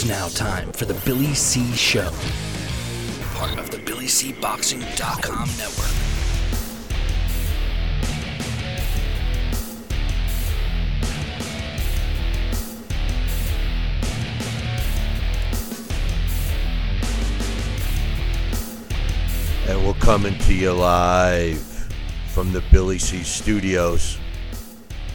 It's now time for the Billy C Show, part of the BillyCBoxing.com network. And we're coming to you live from the Billy C Studios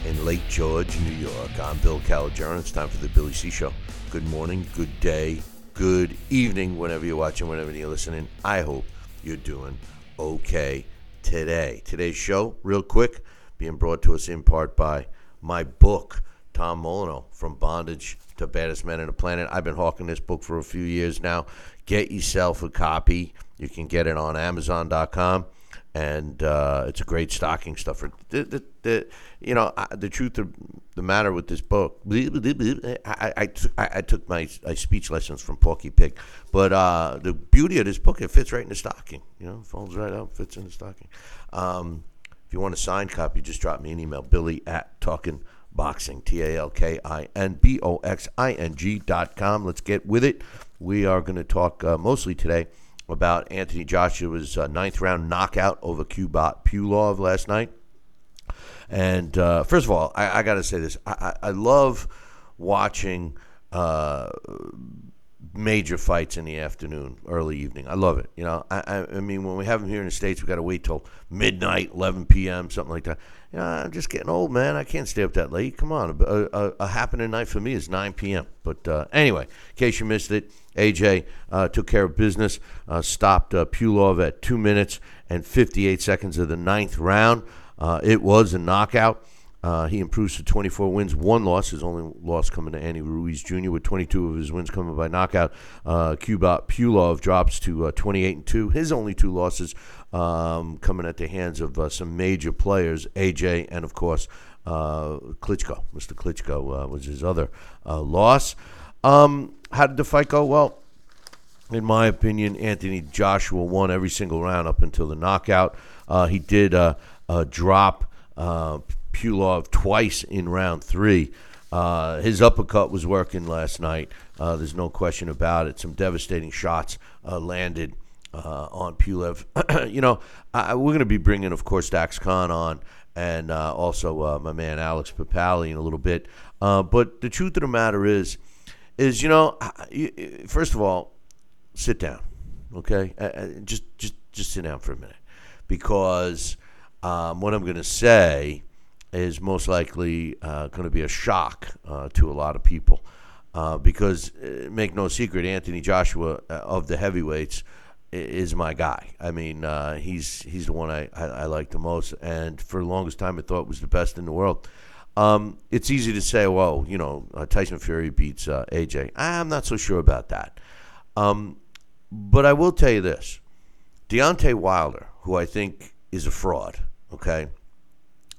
in Lake George, New York. I'm Bill Calogero. It's time for the Billy C Show. Good morning, good day, good evening, whenever you're watching, whenever you're listening. I hope you're doing okay today. Today's show, real quick, being brought to us in part by my book, Tom Molineaux, From Bondage to Baddest Men on the Planet. I've been hawking this book for a few years now. Get yourself a copy. You can get it on Amazon.com and uh, it's a great stocking stuffer. The, the, the, you know, I, the truth of the matter with this book, I, I, I, I took my, speech lessons from Porky Pig, but uh, the beauty of this book, it fits right in the stocking. You know, folds right up, fits in the stocking. Um, if you want a signed copy, just drop me an email, billy at talking boxing, T A L K I N B O X I N G dot com. Let's get with it. We are going to talk uh, mostly today about Anthony Joshua's uh, ninth round knockout over Kubrat Pulev last night. And uh, first of all, I, I got to say this: I, I, I love watching uh, major fights in the afternoon, early evening. I love it. You know, I, I mean, when we have them here in the states, we got to wait till midnight, 11 p.m., something like that. You know, I'm just getting old, man. I can't stay up that late. Come on, a, a, a happening night for me is 9 p.m. But uh, anyway, in case you missed it, AJ uh, took care of business, uh, stopped uh, Pulev at two minutes and 58 seconds of the ninth round. Uh, it was a knockout. Uh, he improves to 24 wins, one loss. His only loss coming to Andy Ruiz Jr. with 22 of his wins coming by knockout. Uh, Kubrat Pulev drops to uh, 28 and two. His only two losses um, coming at the hands of some major players, AJ and of course Klitschko. Mr. Klitschko was his other loss. Um, how did the fight go? Well, in my opinion, Anthony Joshua won every single round up until the knockout. he did drop. Pulev twice in round three. Uh, his uppercut was working last night. Uh, there's no question about it. Some devastating shots uh, landed uh, on Pulev. you know, I, we're going to be bringing, of course, Dax Khan on and uh, also uh, my man Alex Papali in a little bit. but the truth of the matter is, is you know, first of all, sit down, okay? just, just, just sit down for a minute, because um, what I'm going to say is most likely uh, going to be a shock uh, to a lot of people. Uh, because, uh, make no secret, Anthony Joshua uh, of the heavyweights is my guy. I mean, uh, he's he's the one I, I, I, like the most, and for the longest time, I thought was the best in the world. Um, it's easy to say, well, you know, Tyson Fury beats AJ. I'm not so sure about that. Um, but I will tell you this Deontay Wilder, who I think is a fraud, okay?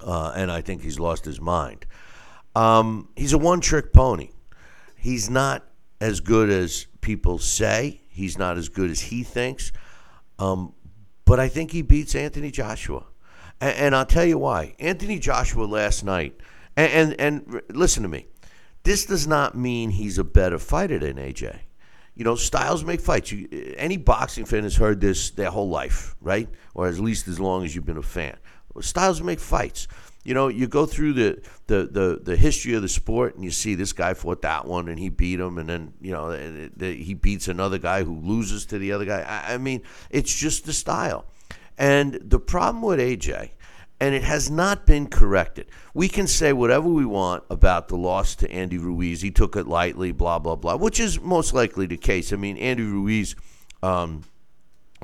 uh, and I think he's lost his mind. Um, he's a one trick pony. He's not as good as people say, he's not as good as he thinks. Um, but I think he beats Anthony Joshua. And, and, I'll tell you why. Anthony Joshua last night, and, and, and listen to me, this does not mean he's a better fighter than AJ. You know, styles make fights. You, uh, any boxing fan has heard this their whole life, right? Or at least as long as you've been a fan. Styles make fights. You know, you go through the, the, the, the history of the sport and you see this guy fought that one and he beat him, and then, you know, he beats another guy who loses to the other guy. I, I mean, it's just the style. And the problem with AJ, and it has not been corrected. We can say whatever we want about the loss to Andy Ruiz. He took it lightly, blah, blah, blah, which is most likely the case. I mean, Andy Ruiz. Um,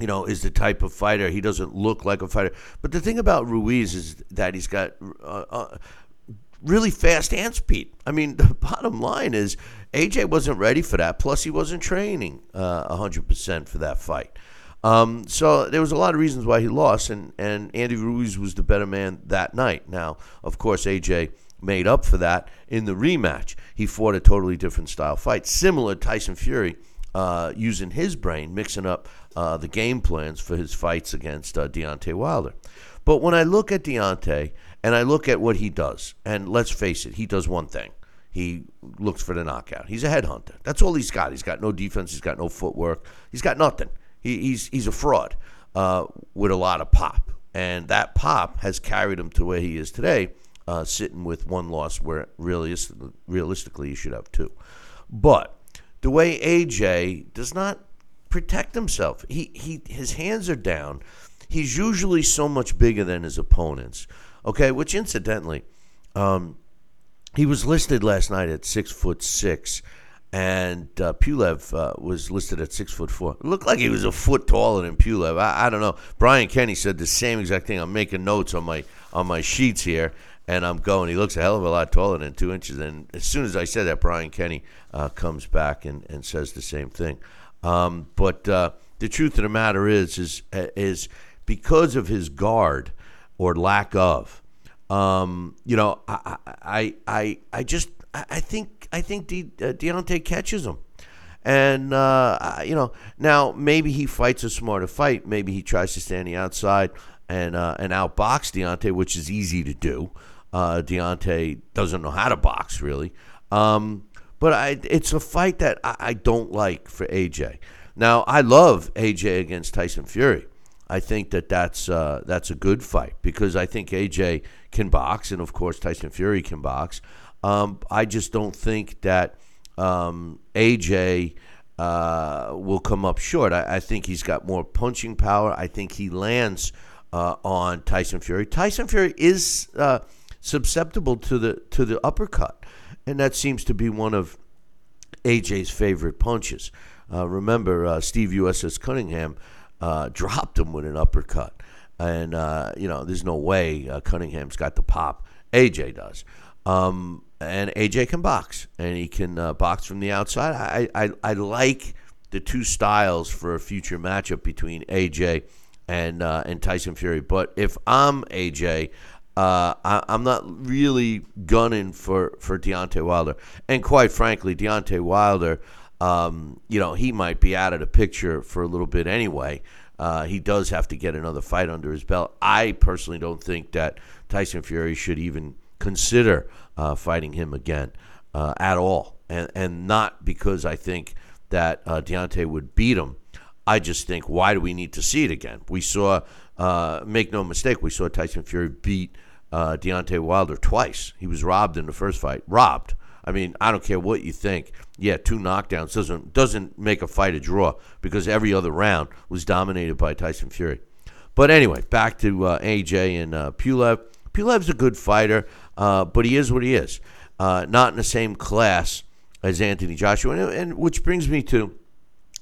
you know, is the type of fighter. He doesn't look like a fighter. But the thing about Ruiz is that he's got uh, uh, really fast hand speed. I mean, the bottom line is AJ wasn't ready for that. Plus, he wasn't training uh, 100% for that fight. Um, so there was a lot of reasons why he lost, and, and Andy Ruiz was the better man that night. Now, of course, AJ made up for that in the rematch. He fought a totally different style fight, similar to Tyson Fury uh, using his brain, mixing up uh, the game plans for his fights against uh, Deontay Wilder. But when I look at Deontay and I look at what he does, and let's face it, he does one thing he looks for the knockout. He's a headhunter. That's all he's got. He's got no defense. He's got no footwork. He's got nothing. He, he's he's a fraud uh, with a lot of pop, and that pop has carried him to where he is today, uh, sitting with one loss where realistically, realistically he should have two. But the way AJ does not protect himself, he he his hands are down. He's usually so much bigger than his opponents. Okay, which incidentally. Um, he was listed last night at six foot six, and uh, Pulev uh, was listed at six foot four. It looked like he was a foot taller than Pulev. I, I, don't know. Brian Kenny said the same exact thing. I'm making notes on my on my sheets here, and I'm going. He looks a hell of a lot taller than two inches. And as soon as I said that, Brian Kenny uh, comes back and, and says the same thing. Um, but uh, the truth of the matter is, is is because of his guard or lack of um, you know, I, I, I, I just, I think, I think De, uh, Deontay catches him. And, uh, you know, now maybe he fights a smarter fight. Maybe he tries to stand the outside and, uh, and outbox Deontay, which is easy to do. Uh, Deontay doesn't know how to box, really. Um, but I, it's a fight that I, I don't like for AJ. Now, I love AJ against Tyson Fury. I think that that's uh, that's a good fight because I think AJ can box, and of course Tyson Fury can box. Um, I just don't think that um, AJ uh, will come up short. I, I, think he's got more punching power. I think he lands uh, on Tyson Fury. Tyson Fury is uh, susceptible to the to the uppercut, and that seems to be one of AJ's favorite punches. Uh, remember, uh, Steve USS Cunningham uh, dropped him with an uppercut. And, you know, there's no way Cunningham's got the pop. AJ does. Um, and AJ can box, and he can uh, box from the outside. I, I, I like the two styles for a future matchup between AJ and uh, and Tyson Fury. But if I'm AJ, uh, I, am not really gunning for, for Deontay Wilder. And quite frankly, Deontay Wilder – um, you know, he might be out of the picture for a little bit anyway. Uh, he does have to get another fight under his belt. I personally don't think that Tyson Fury should even consider uh, fighting him again uh, at all, and and not because I think that uh, Deontay would beat him. I just think why do we need to see it again? We saw, uh, make no mistake, we saw Tyson Fury beat uh, Deontay Wilder twice. He was robbed in the first fight, robbed. I mean, I don't care what you think. Yeah, two knockdowns doesn't doesn't make a fight a draw because every other round was dominated by Tyson Fury. But anyway, back to uh, AJ and uh, Pulev. Pulev's a good fighter, uh, but he is what he is. Uh, not in the same class as Anthony Joshua, and, and, which brings me to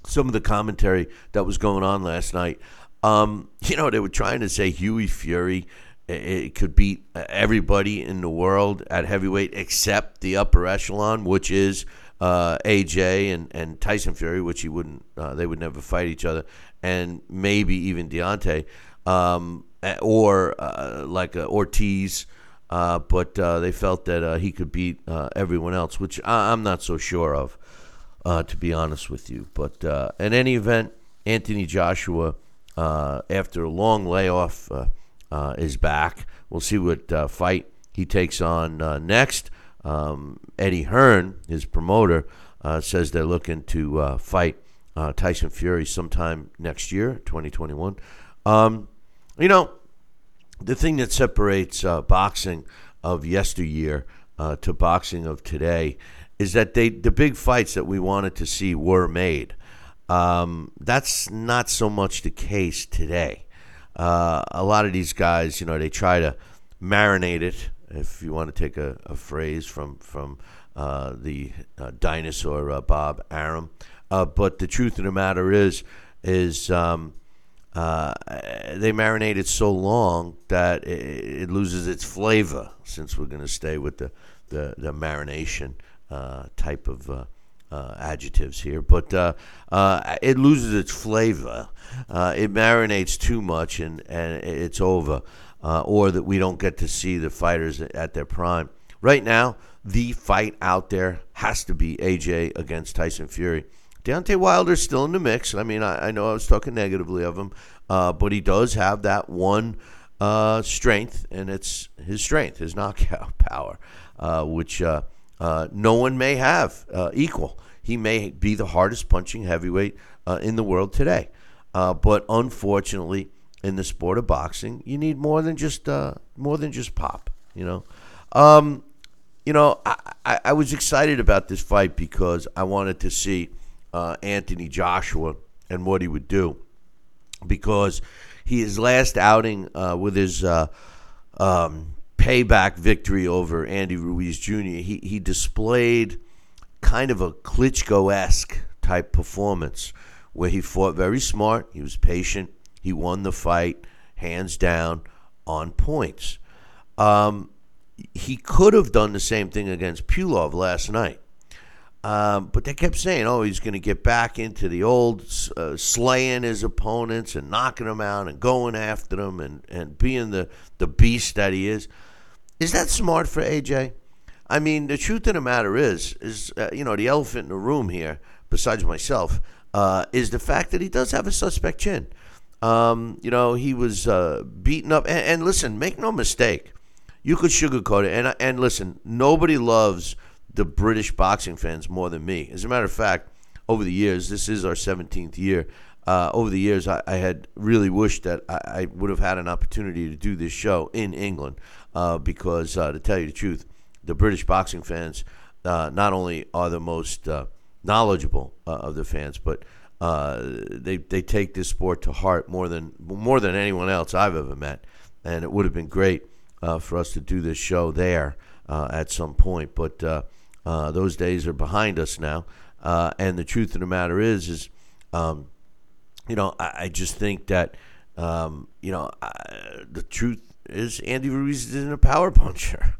some of the commentary that was going on last night. Um, you know, they were trying to say Hughie Fury it could beat everybody in the world at heavyweight except the upper echelon, which is uh, AJ and, and Tyson Fury, which he wouldn't, uh, they would never fight each other, and maybe even Deontay, um, or uh, like uh, Ortiz. Uh, but uh, they felt that he could beat everyone else, which I, am not so sure of, to be honest with you. But in any event, Anthony Joshua, after a long layoff, uh, is back. We'll see what uh, fight he takes on uh, next. Um, Eddie Hearn, his promoter, uh, says they're looking to uh, fight uh, Tyson Fury sometime next year, 2021. Um, you know, the thing that separates boxing of yesteryear to boxing of today is that they the big fights that we wanted to see were made. Um, that's not so much the case today uh, a lot of these guys, you know, they try to marinate it, if you want to take a, a phrase from from uh, the uh, dinosaur uh, Bob Arum. Uh, but the truth of the matter is, is um, uh, they marinate it so long that it, it, loses its flavor. Since we're going to stay with the the, the marination type of uh, adjectives here, but uh, uh, it loses its flavor. Uh, it marinates too much, and, and it's over, uh, or that we don't get to see the fighters at their prime. Right now, the fight out there has to be AJ against Tyson Fury. Deontay Wilder's still in the mix. I mean, I, I know I was talking negatively of him, uh, but he does have that one strength, and it's his strength, his knockout power, which uh, no one may have uh, equal. He may be the hardest punching heavyweight uh, in the world today. Uh, but unfortunately, in the sport of boxing, you need more than just uh, more than just pop. You know, um, you know, I, I, I, was excited about this fight because I wanted to see uh, Anthony Joshua and what he would do because he his last outing uh, with his uh, um, payback victory over Andy Ruiz Jr. He he displayed kind of a Klitschko esque type performance where he fought very smart. He was patient. He won the fight hands down on points. Um, he could have done the same thing against Pulev last night. Um, but they kept saying, oh, he's going to get back into the old uh, slaying his opponents and knocking them out and going after them and, and being the, the beast that he is. Is that smart for AJ? I mean, the truth of the matter is, is uh, you know, the elephant in the room here, besides myself, uh, is the fact that he does have a suspect chin. Um, you know, he was uh, beaten up. And, and, listen, make no mistake, you could sugarcoat it. And, and listen, nobody loves the British boxing fans more than me. As a matter of fact, over the years, this is our 17th year. Uh, over the years, I, I, had really wished that I, I, would have had an opportunity to do this show in England uh, because, uh, to tell you the truth, the British boxing fans uh, not only are the most uh, knowledgeable uh, of the fans, but they they take this sport to heart more than more than anyone else I've ever met, and it would have been great for us to do this show there at some point. But uh, uh, those days are behind us now, and the truth of the matter is, is um, you know, I, I, just think that um, you know I, the truth is Andy Ruiz isn't a power puncher,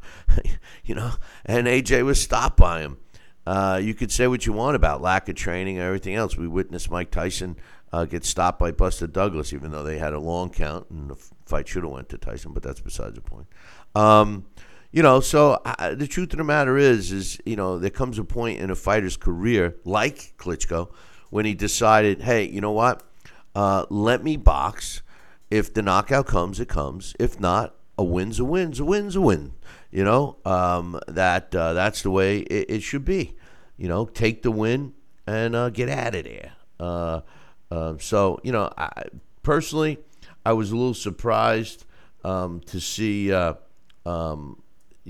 you know, and AJ was stopped by him. Uh, you could say what you want about lack of training and everything else. We witnessed Mike Tyson uh, get stopped by Buster Douglas, even though they had a long count and the fight should have went to Tyson, but that's besides the point. Um, you know, so uh, the truth of the matter is, is you know, there comes a point in a fighter's career, like Klitschko, when he decided, hey, you know what? Uh, let me box. If the knockout comes, it comes. If not, a win's a win's a win's a win. You know um, that uh, that's the way it, it, should be. You know, take the win and uh, get out of there. Uh, um, so you know, I, personally, I was a little surprised um, to see uh, um,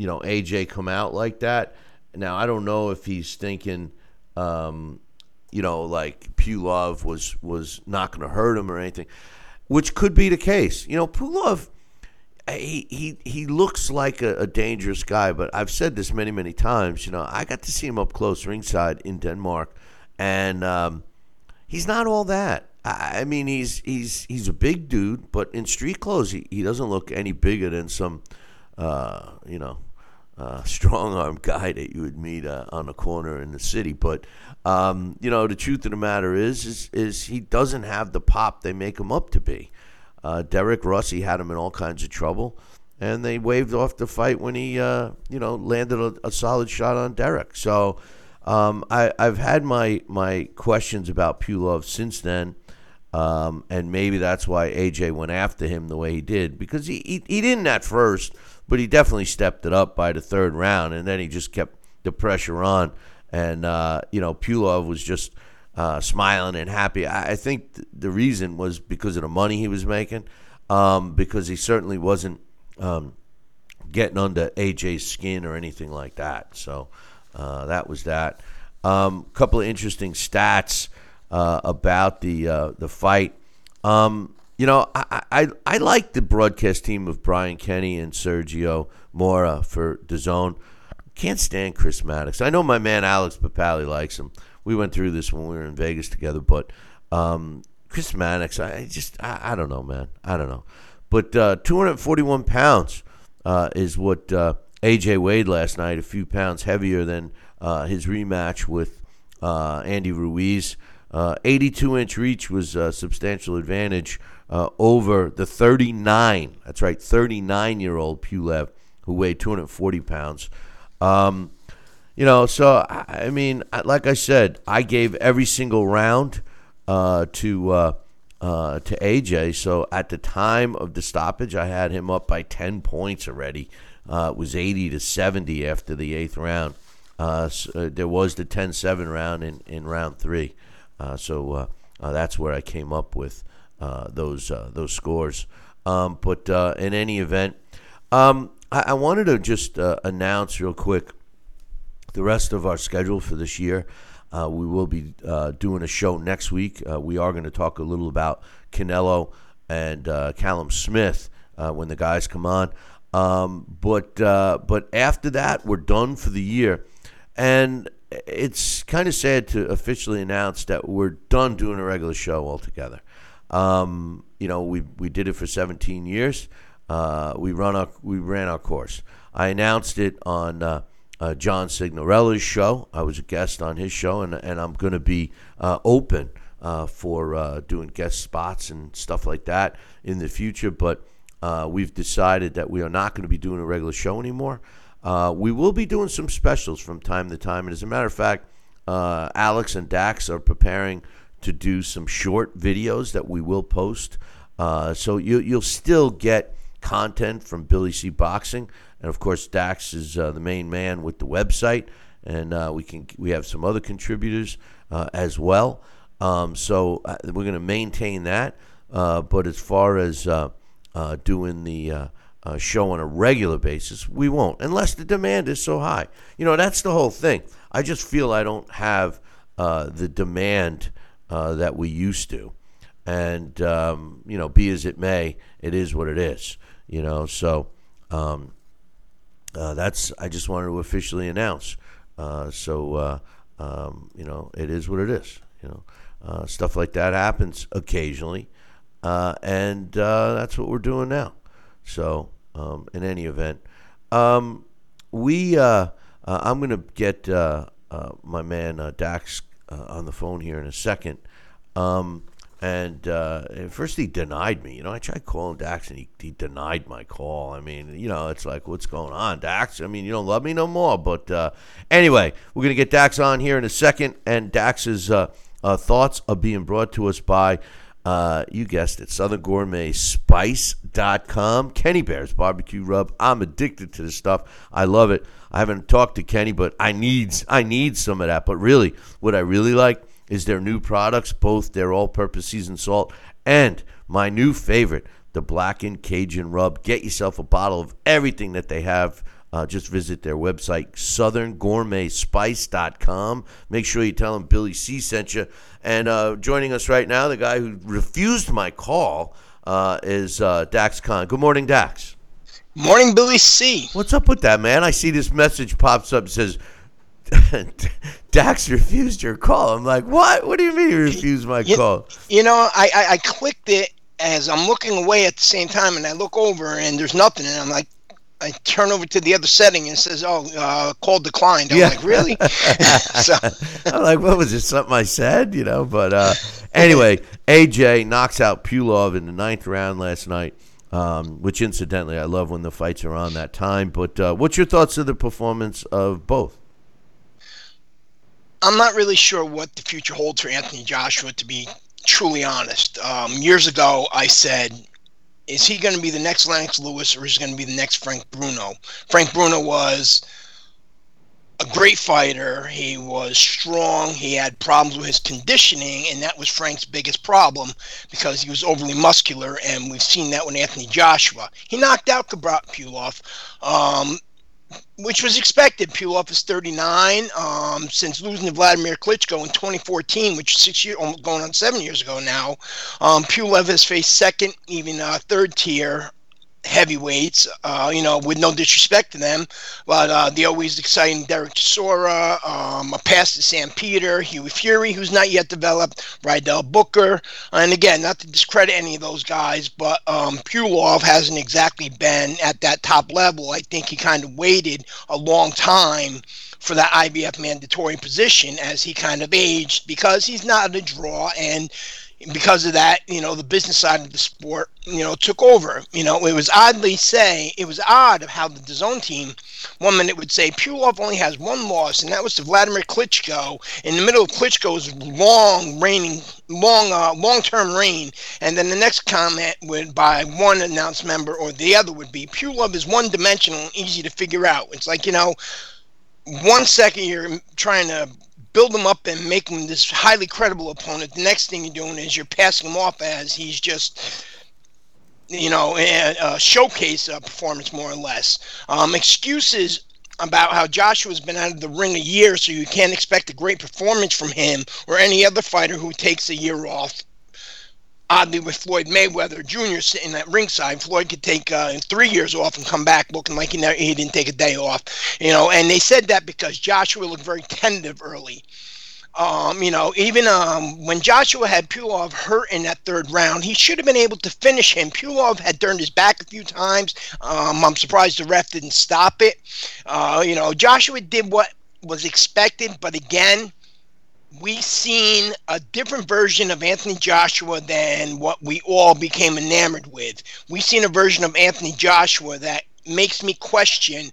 you know AJ come out like that. Now I don't know if he's thinking um, you know, like Pulev was was not going to hurt him or anything, which could be the case. You know, Pulev he he he looks like a, a, dangerous guy, but I've said this many many times. You know, I got to see him up close ringside in Denmark, and um, he's not all that. I, mean, he's he's he's a big dude, but in street clothes, he, he doesn't look any bigger than some, uh, you know, uh, strong arm guy that you would meet uh, on a corner in the city. But um, you know, the truth of the matter is, is is he doesn't have the pop they make him up to be. Uh, Derek Rossi had him in all kinds of trouble, and they waved off the fight when he, uh, you know, landed a, a, solid shot on Derek. So um, I, have had my my questions about Pulev since then, um, and maybe that's why AJ went after him the way he did because he, he he didn't at first, but he definitely stepped it up by the third round, and then he just kept the pressure on, and uh, you know Pulev was just uh, smiling and happy. I, I think th- the reason was because of the money he was making, um, because he certainly wasn't um, getting under AJ's skin or anything like that. So uh, that was that. A um, couple of interesting stats uh, about the uh, the fight. Um, you know, I, I I like the broadcast team of Brian Kenny and Sergio Mora for DAZN. Can't stand Chris Mannix. I know my man Alex Papali likes him we went through this when we were in Vegas together. But um, Chris Mannix, I just I, I, don't know, man, I don't know. But uh, 241 pounds uh, is what uh, AJ weighed last night, a few pounds heavier than uh, his rematch with uh, Andy Ruiz. Uh, 82 inch reach was a substantial advantage over the 39. That's right, 39 year old Pulev who weighed 240 pounds. Um, you know, so I mean, like I said, I gave every single round uh, to uh, uh, to AJ. So at the time of the stoppage, I had him up by ten points already. Uh, it was eighty to seventy after the eighth round. uh, so, uh, there was the 10-7 round in, in round three. Uh, so uh, uh, that's where I came up with those those scores. Um, but in any event, um, I, I, wanted to just announce real quick the rest of our schedule for this year. Uh, we will be uh, doing a show next week. Uh, we are going to talk a little about Canelo and Callum Smith when the guys come on. Um, but but after that, we're done for the year. And it's kind of sad to officially announce that we're done doing a regular show altogether. Um, you know, we we did it for 17 years. Uh, we run our we ran our course. I announced it on uh, uh, John Signorella's show. I was a guest on his show, and and I'm going to be uh, open uh, for uh, doing guest spots and stuff like that in the future. But we've decided that we are not going to be doing a regular show anymore. We will be doing some specials from time to time. And as a matter of fact, Alex and Dax are preparing to do some short videos that we will post. Uh, so you, you'll still get content from Billy C Boxing, and of course Dax is uh, the main man with the website, and uh, we can we have some other contributors uh, as well. Um, so we're going to maintain that. but as far as doing the uh, show on a regular basis, we won't, unless the demand is so high. You know, that's the whole thing. I just feel I don't have uh, the demand uh, that we used to. And, um, you know, be as it may, it is what it is, you know. So um, uh, that's, I just wanted to officially announce. Uh, so, uh, um, you know, it is what it is, you know. stuff like that happens occasionally. and that's what we're doing now. So, um, in any event, um, we uh, uh, I'm going to get uh, uh, my man uh, on the phone here in a second. Um, and first he denied me. You know, I tried calling Dax and he, he denied my call. I mean, you know, it's like, what's going on, Dax? I mean, you don't love me no more. But anyway, we're going to get Dax on here in a second. And Dax's thoughts are being brought to us by uh, you guessed it, Southern Gourmet Spice.com. Kenny Bear's barbecue rub. I'm addicted to this stuff. I love it. I haven't talked to Kenny, but I need I need some of that. But really, what I really like is their new products, both their all-purpose seasoned salt and my new favorite, the blackened Cajun rub. Get yourself a bottle of everything that they have uh, just visit their website, southerngourmetspice.com. Make sure you tell them Billy C sent you. And uh, joining us right now, the guy who refused my call uh, is uh, Dax Khan. Good morning, Dax. Morning, Billy C. What's up with that, man? I see this message pops up says, Dax refused your call. I'm like, what? What do you mean he refused my you, call? You know, I, I, I clicked it as I'm looking away at the same time, and I look over and there's nothing, and I'm like, I turn over to the other setting and says, "Oh, uh, call declined." I'm yeah. like, "Really?" so. I'm like, "What was it? Something I said?" You know. But uh, anyway, AJ knocks out Pulev in the ninth round last night. Um, which, incidentally, I love when the fights are on that time. But uh, what's your thoughts of the performance of both? I'm not really sure what the future holds for Anthony Joshua. To be truly honest, um, years ago I said is he going to be the next Lennox Lewis or is he going to be the next Frank Bruno? Frank Bruno was a great fighter. He was strong. He had problems with his conditioning, and that was Frank's biggest problem because he was overly muscular, and we've seen that with Anthony Joshua. He knocked out Kubrat Pulev. Um, which was expected. Pulev is 39. Um, since losing to Vladimir Klitschko in 2014, which is six years, going on seven years ago now, um, Pulev has faced second, even uh, third tier heavyweights, uh, you know, with no disrespect to them, but uh, the always exciting. Derek Chisora, um, a pass to Sam Peter, Hughie Fury, who's not yet developed, Rydell Booker, and again, not to discredit any of those guys, but um, Pulev hasn't exactly been at that top level. I think he kind of waited a long time for that IBF mandatory position as he kind of aged because he's not a draw. And because of that, you know, the business side of the sport, you know, took over. You know, it was oddly say it was odd of how the DAZN team one minute would say Pulev only has one loss, and that was to Vladimir Klitschko in the middle of Klitschko's long reigning, long, uh, long-term reign, and then the next comment would by one announced member or the other would be Pulev is one-dimensional and easy to figure out. It's like you know one second you're trying to build him up and make him this highly credible opponent. The next thing you're doing is you're passing him off as he's just, you know, a, a showcase uh, performance more or less. Um, excuses about how Joshua's been out of the ring a year, so you can't expect a great performance from him or any other fighter who takes a year off. Oddly, with Floyd Mayweather Jr. sitting at ringside, Floyd could take uh, three years off and come back looking like he, never, he didn't take a day off. You know, and they said that because Joshua looked very tentative early. Um, you know, even um, when Joshua had Pulev hurt in that third round, he should have been able to finish him. Pulev had turned his back a few times. Um, I'm surprised the ref didn't stop it. Uh, you know, Joshua did what was expected, but again, we seen a different version of Anthony Joshua than what we all became enamored with. We've seen a version of Anthony Joshua that makes me question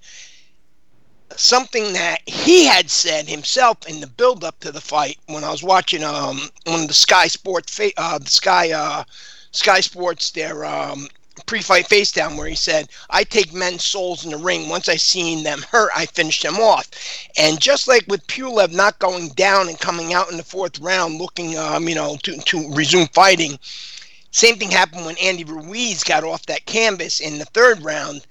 something that he had said himself in the build up to the fight when I was watching um on the Sky Sports uh the Sky uh Sky Sports their um pre-fight face down where he said, I take men's souls in the ring. Once I seen them hurt, I finish them off. And just like with Pulev not going down and coming out in the fourth round looking, um, you know, to, to resume fighting, same thing happened when Andy Ruiz got off that canvas in the third round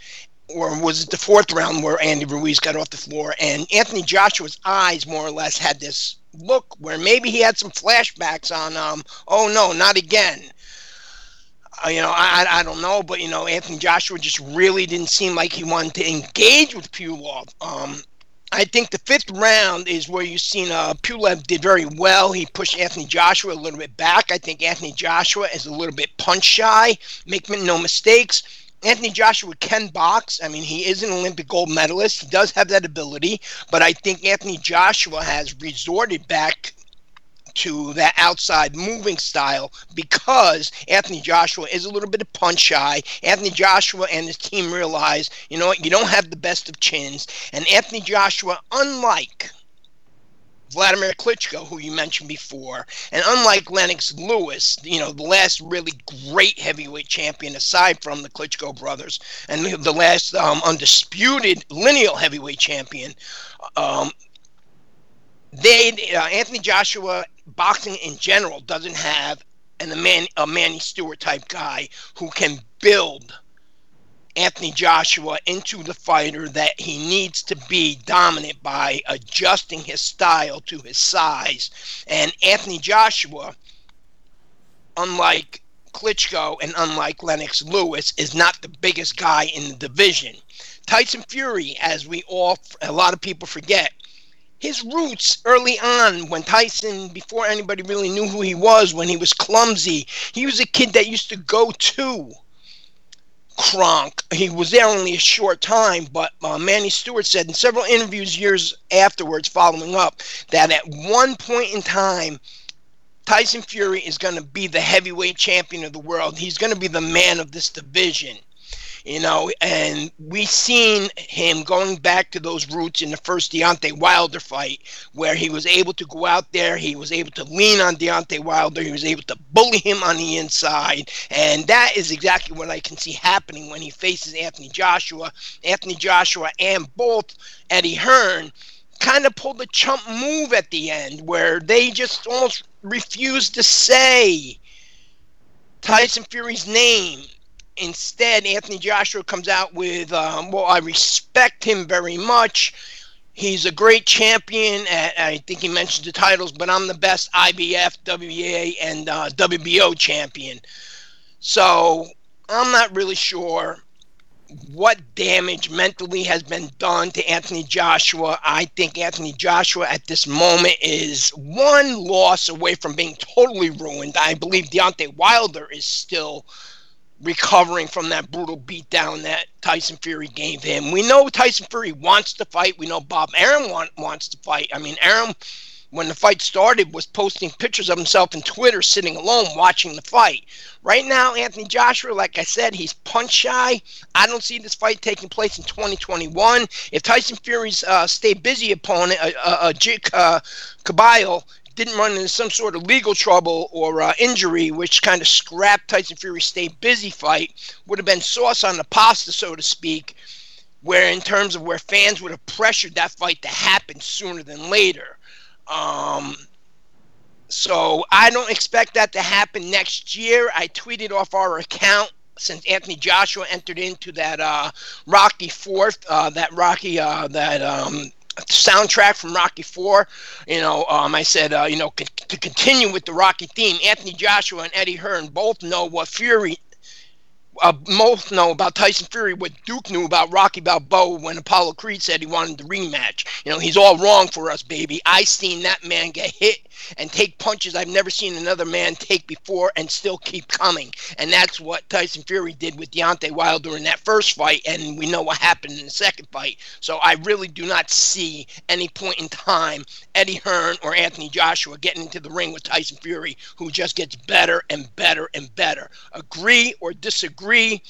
or was it the fourth round where Andy Ruiz got off the floor and Anthony Joshua's eyes more or less had this look where maybe he had some flashbacks on um oh no not again uh, you know I, I don't know but you know Anthony Joshua just really didn't seem like he wanted to engage with Pulev um I think the fifth round is where you've seen uh, Pulev did very well. He pushed Anthony Joshua a little bit back. I think Anthony Joshua is a little bit punch shy. Make no mistakes Anthony Joshua can box. I mean, he is an Olympic gold medalist. He does have that ability, but I think Anthony Joshua has resorted back to that outside moving style because Anthony Joshua is a little bit of punch shy. Anthony Joshua and his team realize, you know what, you don't have the best of chins. And Anthony Joshua, unlike Vladimir Klitschko, who you mentioned before, and unlike Lennox Lewis, you know, the last really great heavyweight champion aside from the Klitschko brothers, and the last um, undisputed lineal heavyweight champion, um, they uh, Anthony Joshua boxing in general doesn't have an, a, man, a Manny Steward type guy who can build Anthony Joshua into the fighter that he needs to be dominant by adjusting his style to his size. And Anthony Joshua, unlike Klitschko and unlike Lennox Lewis, is not the biggest guy in the division. Tyson Fury, as we all, a lot of people forget, his roots early on when Tyson, before anybody really knew who he was, when he was clumsy, he was a kid that used to go to Kronk. He was there only a short time, but uh, Manny Steward said in several interviews years afterwards, following up, that at one point in time, Tyson Fury is going to be the heavyweight champion of the world. He's going to be the man of this division you know, and we seen him going back to those roots in the first Deontay Wilder fight, where he was able to go out there, he was able to lean on Deontay Wilder, he was able to bully him on the inside, and that is exactly what I can see happening when he faces Anthony Joshua. Anthony Joshua and both Eddie Hearn kind of pulled a chump move at the end, where they just almost refused to say Tyson Fury's name Instead, Anthony Joshua comes out with, um, well, I respect him very much. He's a great champion. At, I think he mentioned the titles, but I'm the best IBF, WBA, and uh, WBO champion. So I'm not really sure what damage mentally has been done to Anthony Joshua. I think Anthony Joshua at this moment is one loss away from being totally ruined. I believe Deontay Wilder is still recovering from that brutal beatdown that Tyson Fury gave him. We know Tyson Fury wants to fight. We know Bob Arum want, wants to fight. I mean, Arum, when the fight started, was posting pictures of himself in Twitter sitting alone watching the fight. Right now, Anthony Joshua, like I said, he's punch shy. I don't see this fight taking place in 2021. If Tyson Fury's uh, stay busy opponent, uh, uh, uh, Agit Kabayel, didn't run into some sort of legal trouble or uh, injury, which kind of scrapped Tyson Fury's stay busy fight, would have been sauce on the pasta, so to speak. where in terms of where fans would have pressured that fight to happen sooner than later. Um, so I don't expect that to happen next year. I tweeted off our account since Anthony Joshua entered into that uh, Rocky Fourth, uh, that Rocky, uh, that um, soundtrack from Rocky Four. You know, um, I said, uh, you know, c- to continue with the Rocky theme, Anthony Joshua and Eddie Hearn both know what Fury uh, most know about Tyson Fury what Duke knew about Rocky Balboa when Apollo Creed said he wanted the rematch. You know, he's all wrong for us, baby. I seen that man get hit and take punches I've never seen another man take before and still keep coming. And that's what Tyson Fury did with Deontay Wilder in that first fight, and we know what happened in the second fight. So I really do not see any point in time Eddie Hearn or Anthony Joshua getting into the ring with Tyson Fury, who just gets better and better and better. Agree or disagree?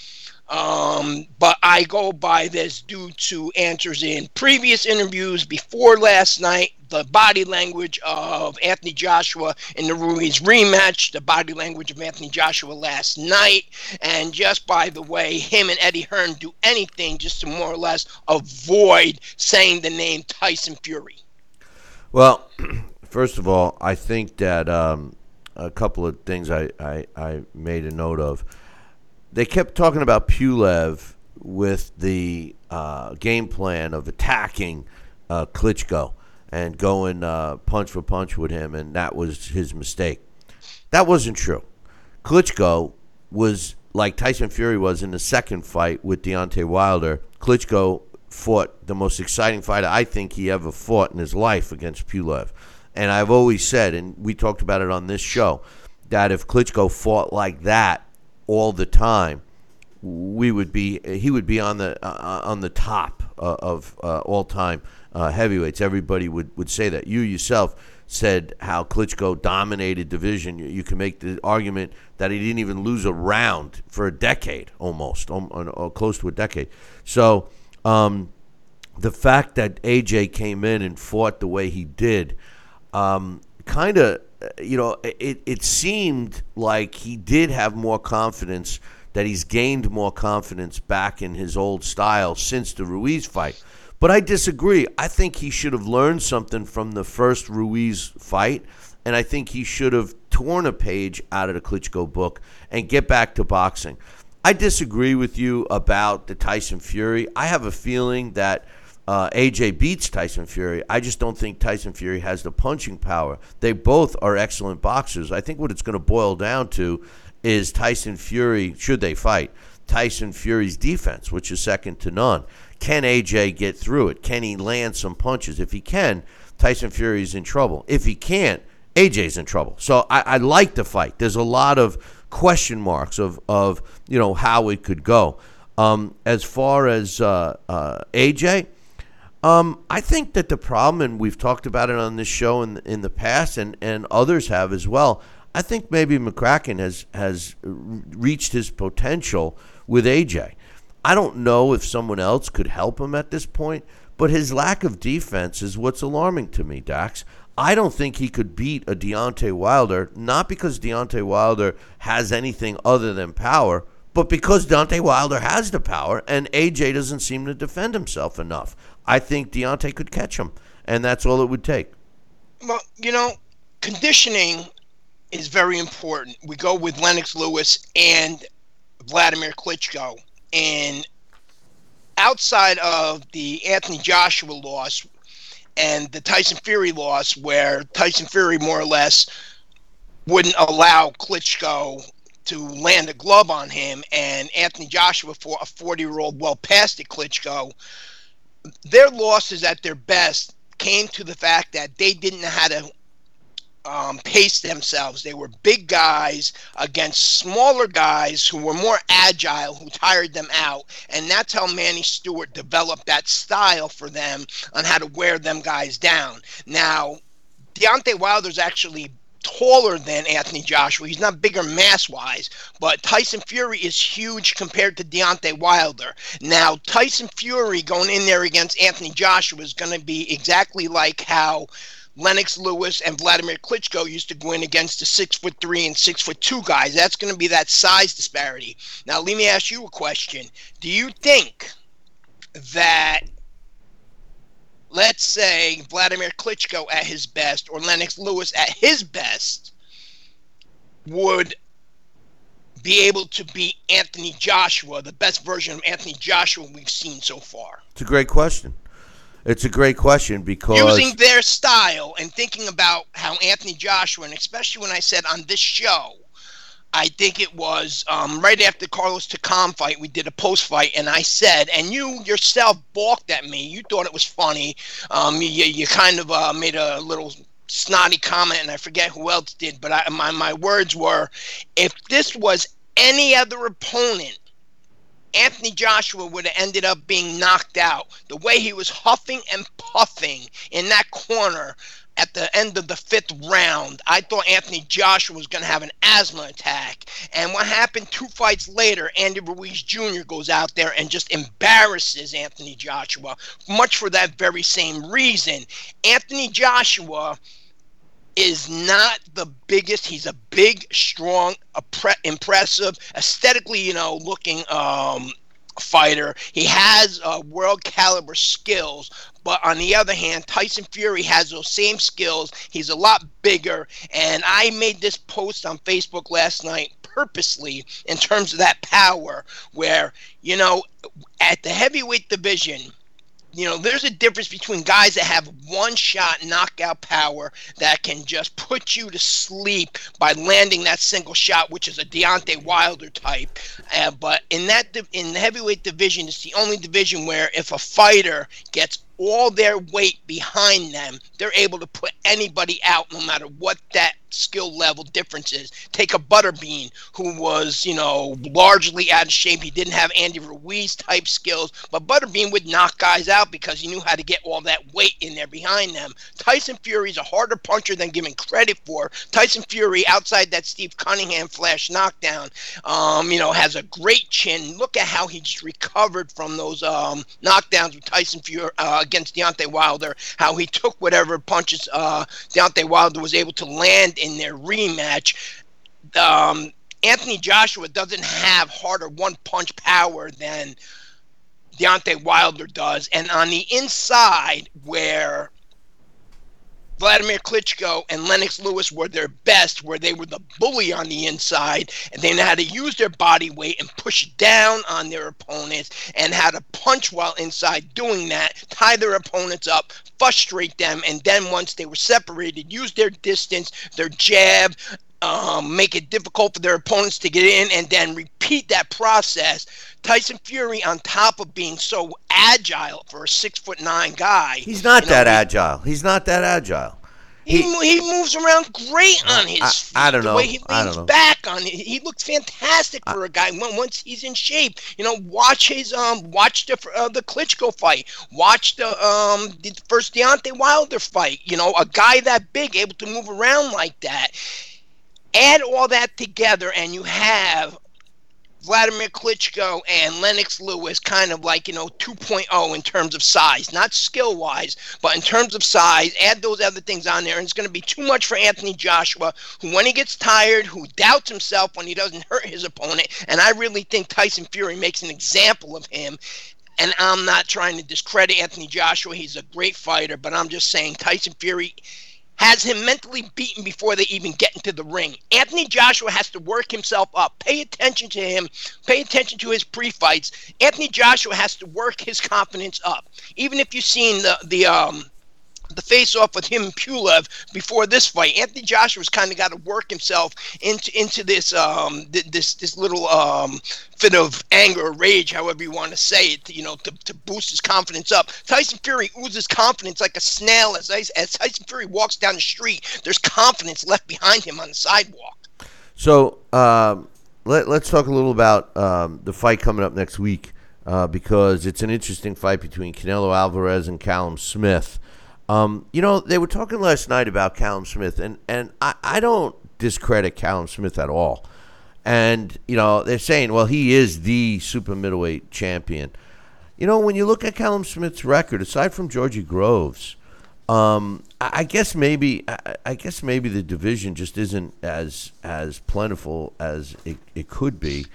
Um, but I go by this due to answers in previous interviews before last night, the body language of Anthony Joshua in the Ruiz rematch, the body language of Anthony Joshua last night, and just by the way him and Eddie Hearn do anything just to more or less avoid saying the name Tyson Fury. Well, first of all, I think that um, a couple of things I, I, I made a note of. They kept talking about Pulev with the uh, game plan of attacking uh, Klitschko and going uh, punch for punch with him, and that was his mistake. That wasn't true. Klitschko was like Tyson Fury was in the second fight with Deontay Wilder. Klitschko fought the most exciting fight I think he ever fought in his life against Pulev. And I've always said, and we talked about it on this show, that if Klitschko fought like that all the time, we would be he would be on the uh, on the top uh, of uh, all time uh, heavyweights. Everybody would, would say that. You yourself said how Klitschko dominated division. You, you, can make the argument that he didn't even lose a round for a decade, almost, um, or close to a decade. So um, the fact that AJ came in and fought the way he did, um, kind of you know, it, it seemed like he did have more confidence, that he's gained more confidence back in his old style since the Ruiz fight. But I disagree. I think he should have learned something from the first Ruiz fight, and I think he should have torn a page out of the Klitschko book and get back to boxing. I disagree with you about the Tyson Fury. I have a feeling that – uh, AJ beats Tyson Fury. I just don't think Tyson Fury has the punching power. They both are excellent boxers. I think what it's going to boil down to is Tyson Fury, should they fight, Tyson Fury's defense, which is second to none. Can AJ get through it? Can he land some punches? If he can, Tyson Fury's in trouble. If he can't, AJ's in trouble. So I, I like the fight. There's a lot of question marks of, of you know how it could go. Um, as far as uh, uh, AJ, um, I think that the problem, and we've talked about it on this show in in the past, and, and others have as well. I think maybe McCracken has has reached his potential with AJ. I don't know if someone else could help him at this point, but his lack of defense is what's alarming to me, Dax. I don't think he could beat a Deontay Wilder, not because Deontay Wilder has anything other than power, but because Deontay Wilder has the power and AJ doesn't seem to defend himself enough. I think Deontay could catch him, and that's all it would take. Well, you know, conditioning is very important. We go with Lennox Lewis and Vladimir Klitschko, and outside of the Anthony Joshua loss and the Tyson Fury loss, where Tyson Fury more or less wouldn't allow Klitschko to land a glove on him, and Anthony Joshua for a 40 year old well past it Klitschko their losses at their best came to the fact that they didn't know how to um, pace themselves. They were big guys against smaller guys who were more agile, who tired them out. And that's how Manny Steward developed that style for them on how to wear them guys down. Now, Deontay Wilder's actually taller than Anthony Joshua. He's not bigger mass wise, but Tyson Fury is huge compared to Deontay Wilder. Now, Tyson Fury going in there against Anthony Joshua is going to be exactly like how Lennox Lewis and Vladimir Klitschko used to go in against the six foot three and six foot two guys. That's going to be that size disparity. Now, let me ask you a question. Do you think that let's say Vladimir Klitschko at his best or Lennox Lewis at his best would be able to beat Anthony Joshua, the best version of Anthony Joshua we've seen so far? It's a great question. It's a great question because using their style and thinking about how Anthony Joshua, and especially when I said on this show, I think it was um, right after Carlos Takam fight, we did a post fight, and I said, and you yourself balked at me. You thought it was funny. Um, you, you kind of uh, made a little snotty comment, and I forget who else did, but I, my, my words were if this was any other opponent, Anthony Joshua would have ended up being knocked out. The way he was huffing and puffing in that corner at the end of the fifth round, I thought Anthony Joshua was going to have an asthma attack. And what happened two fights later, Andy Ruiz Jr. goes out there and just embarrasses Anthony Joshua, much for that very same reason. Anthony Joshua is not the biggest. He's a big, strong, impressive, aesthetically, you know, looking um, fighter. He has uh, world caliber skills, but on the other hand, Tyson Fury has those same skills. He's a lot bigger. And I made this post on Facebook last night purposely in terms of that power, where, you know, at the heavyweight division, you know, there's a difference between guys that have one shot knockout power that can just put you to sleep by landing that single shot, which is a Deontay Wilder type. Uh, but in that in the heavyweight division, it's the only division where if a fighter gets all their weight behind them, they're able to put anybody out no matter what that skill level differences. Take a Butterbean who was, you know, largely out of shape. He didn't have Andy Ruiz type skills, but Butterbean would knock guys out because he knew how to get all that weight in there behind them. Tyson Fury's a harder puncher than given credit for. Tyson Fury, outside that Steve Cunningham flash knockdown, um, you know, has a great chin. Look at how he just recovered from those um, knockdowns with Tyson Fury. Uh, against Deontay Wilder, how he took whatever punches uh, Deontay Wilder was able to land in their rematch. Um, Anthony Joshua doesn't have harder one punch power than Deontay Wilder does. And on the inside, where Vladimir Klitschko and Lennox Lewis were their best, where they were the bully on the inside, and they know how to use their body weight and push down on their opponents, and how to punch while inside doing that, tie their opponents up, frustrate them, and then once they were separated, use their distance, their jab, um, make it difficult for their opponents to get in, and then repeat that process. Tyson Fury, on top of being so agile for a six foot nine guy, he's not you know, that agile. He's not that agile. He, he, moves around great on his I, feet. I don't know. the way he I leans back on it, he looks fantastic for a guy once he's in shape. You know, watch his um, watch the uh, the Klitschko fight, watch the um the first Deontay Wilder fight. You know, a guy that big able to move around like that. Add all that together, and you have Vladimir Klitschko and Lennox Lewis kind of like, you know, 2.0 in terms of size, not skill wise, but in terms of size. Add those other things on there, and it's going to be too much for Anthony Joshua, who, when he gets tired, who doubts himself when he doesn't hurt his opponent. And I really think Tyson Fury makes an example of him. And I'm not trying to discredit Anthony Joshua. He's a great fighter, but I'm just saying Tyson Fury has him mentally beaten before they even get into the ring. Anthony Joshua has to work himself up. Pay attention to him. Pay attention to his pre-fights. Anthony Joshua has to work his confidence up. Even if you've seen the the um the face off with him and Pulev before this fight. Anthony Joshua's kind of got to work himself into into this um this this little um fit of anger or rage, however you want to say it, you know, to, to boost his confidence up. Tyson Fury oozes confidence like a snail as as Tyson Fury walks down the street. There's confidence left behind him on the sidewalk. So um, let, let's talk a little about um, the fight coming up next week uh, because it's an interesting fight between Canelo Alvarez and Callum Smith. Um, you know, they were talking last night about Callum Smith, and, and I, I don't discredit Callum Smith at all. And, you know, they're saying, well, he is the super middleweight champion. You know, when you look at Callum Smith's record, aside from Georgie Groves, um, I, I guess maybe I, I guess maybe the division just isn't as as plentiful as it, it could be.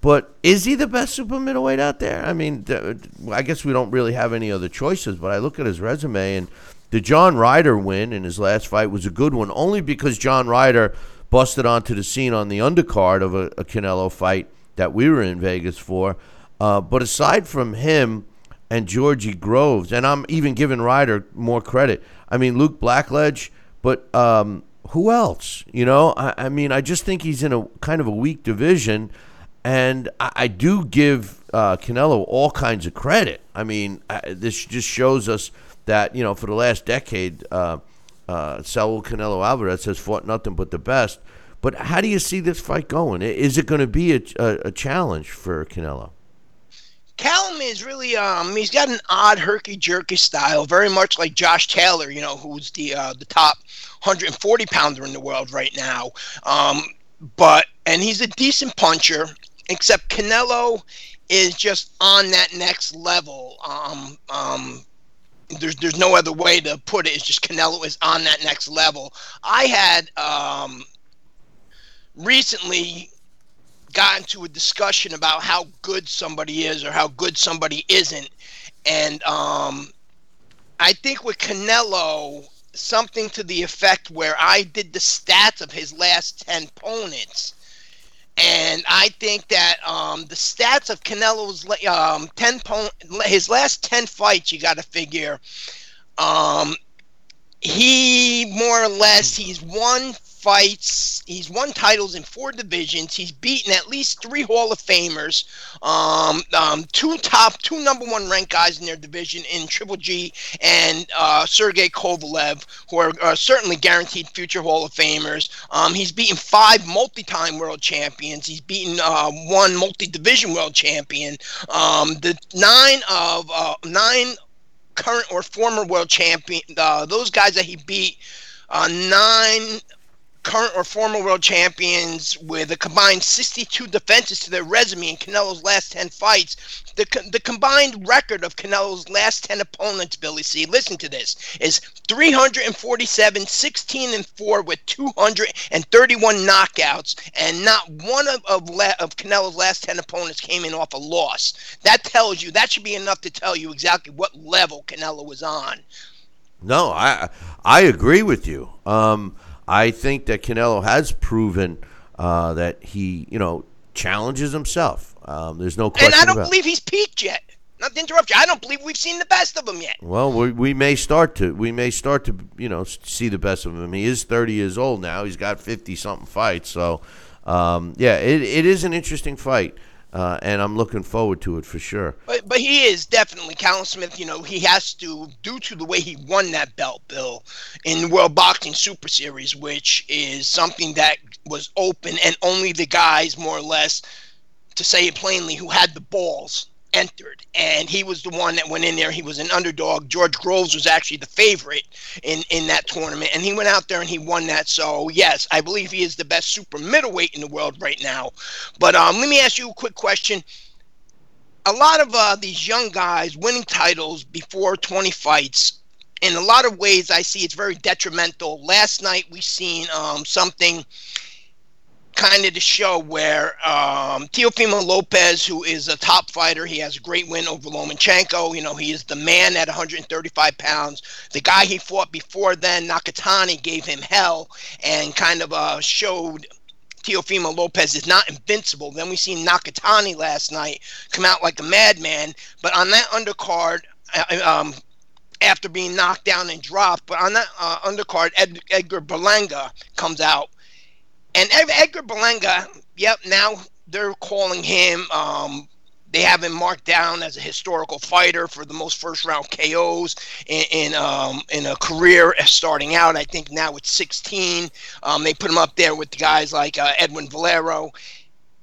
But is he the best super middleweight out there? I mean, I guess we don't really have any other choices. But I look at his resume, and the John Ryder win in his last fight was a good one, only because John Ryder busted onto the scene on the undercard of a, a Canelo fight that we were in Vegas for. Uh, but aside from him and Georgie Groves, and I'm even giving Ryder more credit. I mean, Luke Blackledge, but um, who else? You know, I, I, mean, I just think he's in a kind of a weak division, and I, I do give uh, Canelo all kinds of credit. I mean, I, this just shows us that you know for the last decade, uh, uh, Saul Canelo Alvarez has fought nothing but the best. But how do you see this fight going? Is it going to be a, a, a challenge for Canelo? Callum is really um he's got an odd herky jerky style, very much like Josh Taylor, you know, who's the uh, the top 140 pounder in the world right now. Um, but and he's a decent puncher, except Canelo is just on that next level. Um, um, there's there's no other way to put it. It's just Canelo is on that next level. I had um, recently gotten to a discussion about how good somebody is or how good somebody isn't, and um, I think with Canelo, something to the effect where I did the stats of his last ten opponents. And I think that um, the stats of Canelo's um, ten po- his last ten fights, you got to figure, um, he more or less he's won fights. He's won titles in four divisions. He's beaten at least three Hall of Famers, um, um, two top, two number one ranked guys in their division in Triple G and uh, Sergey Kovalev, who are, are, certainly guaranteed future Hall of Famers. Um, he's beaten five multi-time world champions. He's beaten uh, one multi-division world champion. Um, the nine of uh, nine current or former world champion, uh, those guys that he beat. Uh, nine current or former world champions with a combined 62 defenses to their resume in Canelo's last 10 fights. The, the combined record of Canelo's last 10 opponents, Billy C, listen to this, is 347, 16 and 4 with 231 knockouts, and not one of, of, of Canelo's last 10 opponents came in off a loss. That tells you, that should be enough to tell you exactly what level Canelo was on. No, I I agree with you. Um, I think that Canelo has proven uh, that he, you know, challenges himself. Um, there's no question. And I don't about. believe he's peaked yet. Not to interrupt you, I don't believe we've seen the best of him yet. Well, we, we may start to we may start to you know see the best of him. He is 30 years old now. He's got 50 something fights. So, um, yeah, it, it is an interesting fight uh, and I'm looking forward to it for sure. But but he is definitely Callum Smith. You know he has to due to the way he won that belt, Bill, in the World Boxing Super Series, which is something that was open and only the guys more or less, to say it plainly, who had the balls entered, and he was the one that went in there. He was an underdog. George Groves was actually the favorite in in that tournament, and he went out there and he won that. So yes, I believe he is the best super middleweight in the world right now. But um, let me ask you a quick question. A lot of uh, these young guys winning titles before 20 fights. In a lot of ways, I see it's very detrimental. Last night we seen um, something kind of the show where um, Teofimo Lopez, who is a top fighter, he has a great win over Lomachenko. You know, he is the man at 135 pounds. The guy he fought before then, Nakatani, gave him hell and kind of uh, showed Teofimo Lopez is not invincible. Then we seen Nakatani last night come out like a madman. But on that undercard, uh, um, after being knocked down and dropped, but on that uh, undercard, Ed- Edgar Berlanga comes out and Edgar Berlanga, yep, now they're calling him. Um, they have him marked down as a historical fighter for the most first round KOs in in, um, in a career starting out. I think now it's 16. Um, they put him up there with guys like uh, Edwin Valero.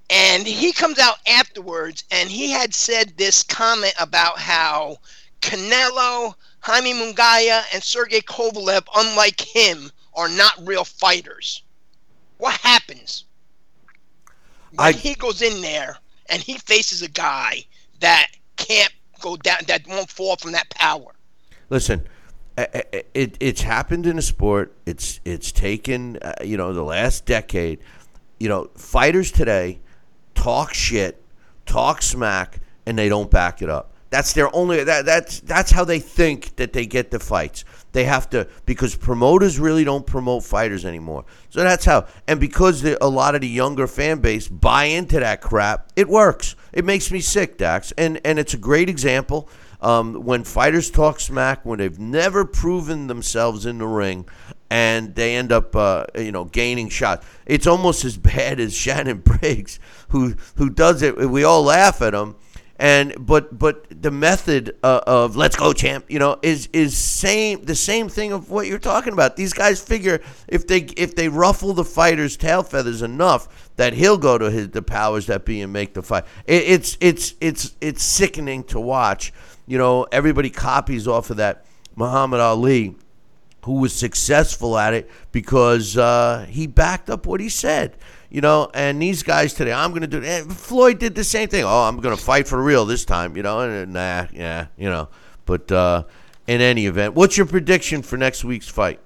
And he comes out afterwards and he had said this comment about how Canelo, Jaime Munguia, and Sergey Kovalev, unlike him, are not real fighters what happens when I, he goes in there and he faces a guy that can't go down, that won't fall from that power? Listen, it, it it's happened in a sport. It's it's taken uh, you know the last decade. You know, fighters today talk shit talk smack and they don't back it up. That's their only that that's that's how they think that they get the fights. They have to because promoters really don't promote fighters anymore. So that's how. And because the, a lot of the younger fan base buy into that crap, it works. It makes me sick, Dax. And and it's a great example. Um, when fighters talk smack, when they've never proven themselves in the ring, and they end up, uh, you know, gaining shots. It's almost as bad as Shannon Briggs, who who does it. We all laugh at him, and but but the method uh, of let's go champ you know is is same the same thing of what you're talking about. These guys figure if they if they ruffle the fighter's tail feathers enough that he'll go to his the powers that be and make the fight. It, it's it's it's it's sickening to watch. You know everybody copies off of that muhammad ali who was successful at it because uh, he backed up what he said you know, and these guys today, I'm going to do. And Floyd did the same thing. Oh, I'm going to fight for real this time, you know. And nah, yeah, you know. But uh, in any event, what's your prediction for next week's fight?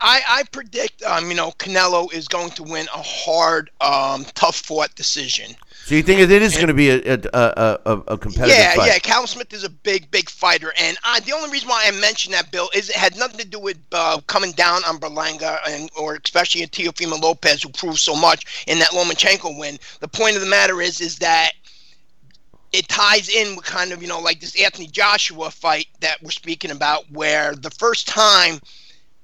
I, I predict, um, you know, Canelo is going to win a hard, um, tough fought decision. So you think it is going to be a, a, a, a competitive yeah, fight? Yeah, yeah. Callum Smith is a big, big fighter, and I, the only reason why I mentioned that, Bill, is it had nothing to do with uh, coming down on Berlanga and or especially Teofimo Lopez, who proved so much in that Lomachenko win. The point of the matter is, is that it ties in with kind of you know like this Anthony Joshua fight that we're speaking about, where the first time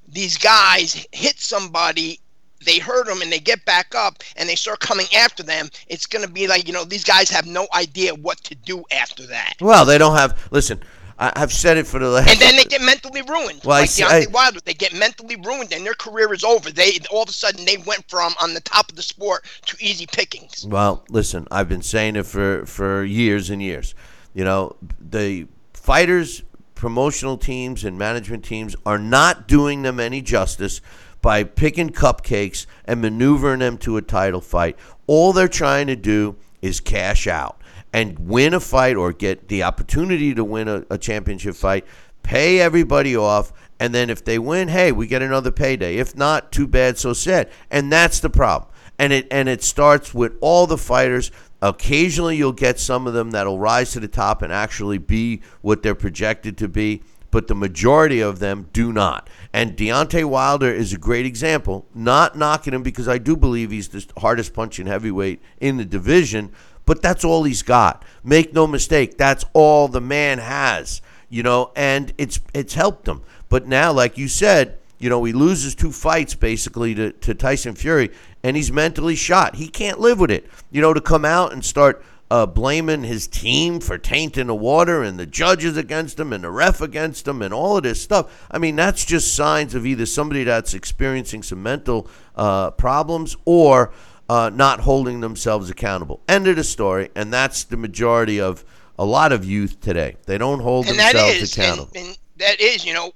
these guys hit somebody they hurt them and they get back up and they start coming after them, it's going to be like, you know, these guys have no idea what to do after that. Well, they don't have, listen, I, have said it for the last. And then they get mentally ruined. Well, like I, Deontay Wilder, they get mentally ruined and their career is over. They all of a sudden they went from on the top of the sport to easy pickings. Well, listen, I've been saying it for for years and years. You know, the fighters, promotional teams, and management teams are not doing them any justice by picking cupcakes and maneuvering them to a title fight. All they're trying to do is cash out and win a fight or get the opportunity to win a, a championship fight, pay everybody off, and then if they win, hey, we get another payday. If not, too bad, so sad. And that's the problem. And it and it starts with all the fighters. Occasionally, you'll get some of them that'll rise to the top and actually be what they're projected to be but the majority of them do not. And Deontay Wilder is a great example. Not knocking him because I do believe he's the hardest punching heavyweight in the division, but that's all he's got. Make no mistake, that's all the man has. You know, and it's it's helped him. But now, like you said, you know, he loses two fights basically to, to Tyson Fury, and he's mentally shot. He can't live with it. You know, to come out and start uh, blaming his team for tainting the water and the judges against him and the ref against him and all of this stuff. I mean, that's just signs of either somebody that's experiencing some mental uh, problems or uh, not holding themselves accountable. End of the story. And that's the majority of a lot of youth today. They don't hold and themselves is, accountable. And, and that is, you know,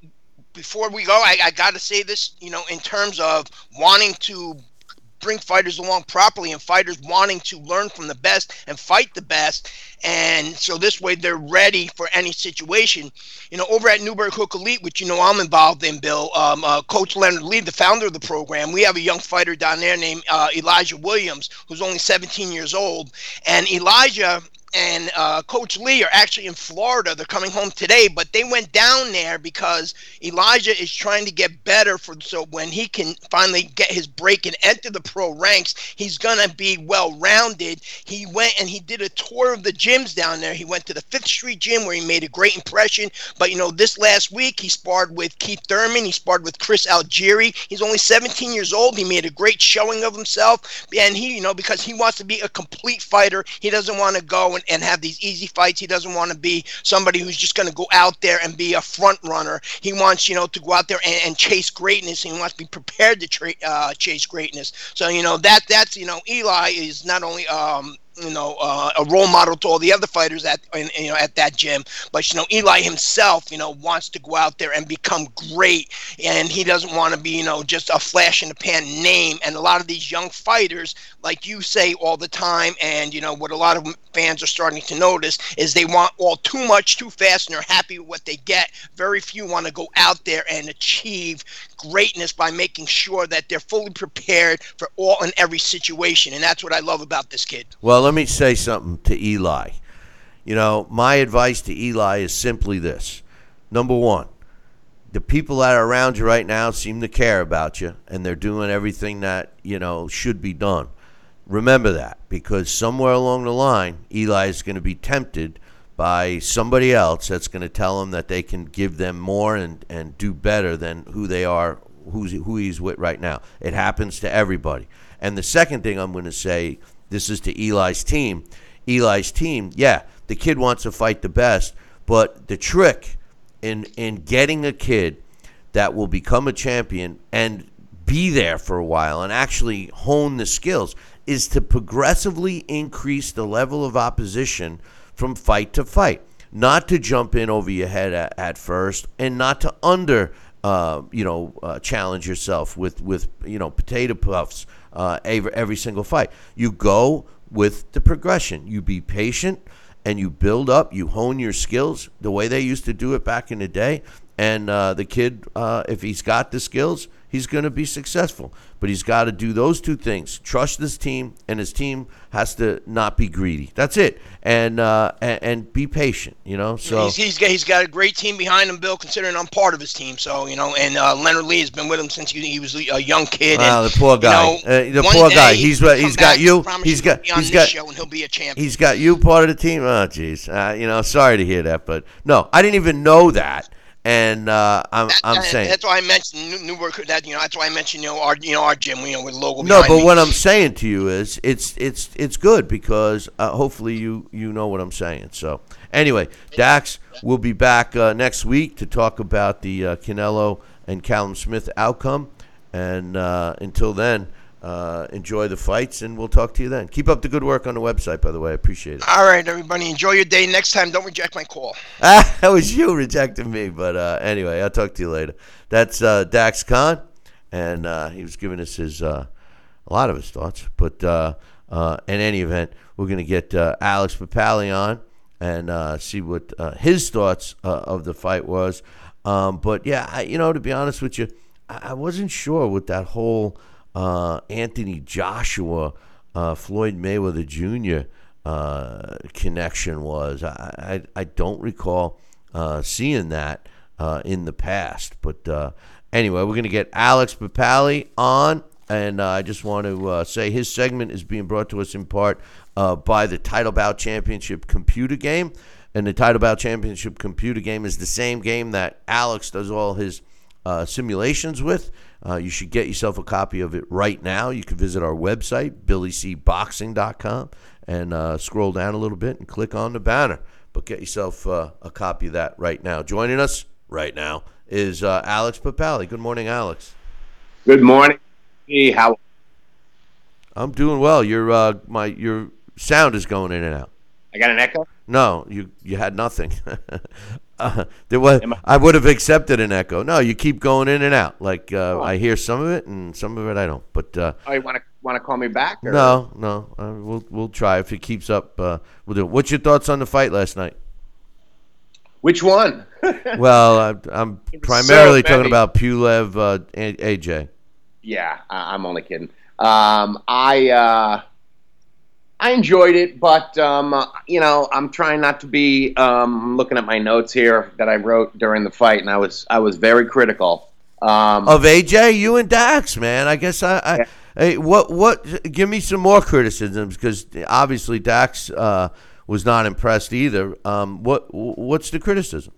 before we go, I, I got to say this, you know, in terms of wanting to bring fighters along properly and fighters wanting to learn from the best and fight the best. And so this way they're ready for any situation. You know, over at Newberg Hook Elite, which you know I'm involved in, Bill, um, uh, Coach Leonard Lee, the founder of the program, we have a young fighter down there named uh, Elijah Williams, who's only 17 years old. And Elijah and uh, Coach Lee are actually in Florida. They're coming home today, but they went down there because Elijah is trying to get better for so when he can finally get his break and enter the pro ranks, he's gonna be well rounded. He went and he did a tour of the gyms down there. He went to the Fifth Street Gym where he made a great impression. But you know, this last week he sparred with Keith Thurman. He sparred with Chris Algieri. He's only 17 years old. He made a great showing of himself, and he, you know, because he wants to be a complete fighter, he doesn't want to go and and, and have these easy fights. He doesn't want to be somebody who's just going to go out there and be a front runner. He wants, you know, to go out there and, and chase greatness. And he wants to be prepared to tra- uh, chase greatness. So, you know, that that's, you know, Eli is not only um, you know, uh, a role model to all the other fighters at you know at that gym. But you know, Eli himself, you know, wants to go out there and become great, and he doesn't want to be you know just a flash in the pan name. And a lot of these young fighters, like you say all the time, and you know what a lot of fans are starting to notice is they want all too much too fast, and they're happy with what they get. Very few want to go out there and achieve greatness by making sure that they're fully prepared for all and every situation. And that's what I love about this kid. Well, let me say something to Eli. You know, my advice to Eli is simply this number one, the people that are around you right now seem to care about you and they're doing everything that, you know, should be done. Remember that because somewhere along the line, Eli is going to be tempted by somebody else that's going to tell them that they can give them more and, and do better than who they are, who's, who he's with right now. It happens to everybody. And the second thing I'm going to say, this is to Eli's team. Eli's team, yeah, the kid wants to fight the best, but the trick in in getting a kid that will become a champion and be there for a while and actually hone the skills is to progressively increase the level of opposition from fight to fight. Not to jump in over your head at, at first, and not to under, uh, you know, uh, challenge yourself with with you know potato puffs uh, every, every single fight. You go with the progression. You be patient and you build up, you hone your skills the way they used to do it back in the day. And uh, the kid, uh, if he's got the skills, he's going to be successful. But he's got to do those two things: trust this team, and his team has to not be greedy. That's it, and uh, and, and, be patient. You know, so he's, he's got, he's got a great team behind him, Bill. Considering I'm part of his team, so you know, and uh, Leonard Lee has been with him since he, he was a young kid. Wow, and, the poor guy. You know, uh, the poor guy. He's he's got you. He's got he's got. and he'll be a champion. He's got you part of the team. Oh, jeez. Uh, you know, sorry to hear that, but no, I didn't even know that. And uh, I'm, that, I'm that, saying that's why I mentioned Newark. That you know, that's why I mentioned you know our you know our gym, you know, with logo. No, but me. what I'm saying to you is it's it's it's good because uh, hopefully you you know what I'm saying. So anyway, Dax will be back uh, next week to talk about the uh, Canelo and Callum Smith outcome. And uh, until then, uh, enjoy the fights, and we'll talk to you then. Keep up the good work on the website, by the way. I appreciate it. All right, everybody. Enjoy your day. Next time, don't reject my call. Ah, that was you rejecting me. But uh, anyway, I'll talk to you later. That's uh, Dax Khan, and uh, he was giving us his uh, a lot of his thoughts. But uh, uh, in any event, we're going to get Alex Papali on and see what his thoughts of the fight was. Um, but yeah, I, you know, to be honest with you, I, I wasn't sure with that whole uh, Anthony Joshua, uh, Floyd Mayweather Jr. Uh, connection was. I, I, I don't recall uh, seeing that uh, in the past. But uh, anyway, we're going to get Alex Papali on. And I just want to say his segment is being brought to us in part by the Title Bout Championship computer game. And the Title Bout Championship computer game is the same game that Alex does all his simulations with. Uh, you should get yourself a copy of it right now. You can visit our website, billycboxing.com, and uh, scroll down a little bit and click on the banner. But get yourself uh, a copy of that right now. Joining us right now is uh, Alex Papali. Good morning, Alex. Good morning. Hey, how? I'm doing well. Your uh, my your sound is going in and out. I got an echo. No, you you had nothing. uh, there was I, I would have accepted an echo. No, you keep going in and out. Like uh, oh. I hear some of it and some of it I don't. But uh, oh, you want to want to call me back? Or? No, no. Uh, we'll we'll try if it keeps up. Uh, we'll do. It. What's your thoughts on the fight last night? Which one? well, I, am primarily so talking about Pulev uh, AJ. Yeah, I, am only kidding. Um, I I enjoyed it, but um, you know, I'm trying not to be. Um, looking at my notes here that I wrote during the fight, and I was I was very critical um, of AJ. You and Dax, man. I guess I. I yeah. Hey, what what? Give me some more criticisms because obviously Dax uh, was not impressed either. Um, what what's the criticism?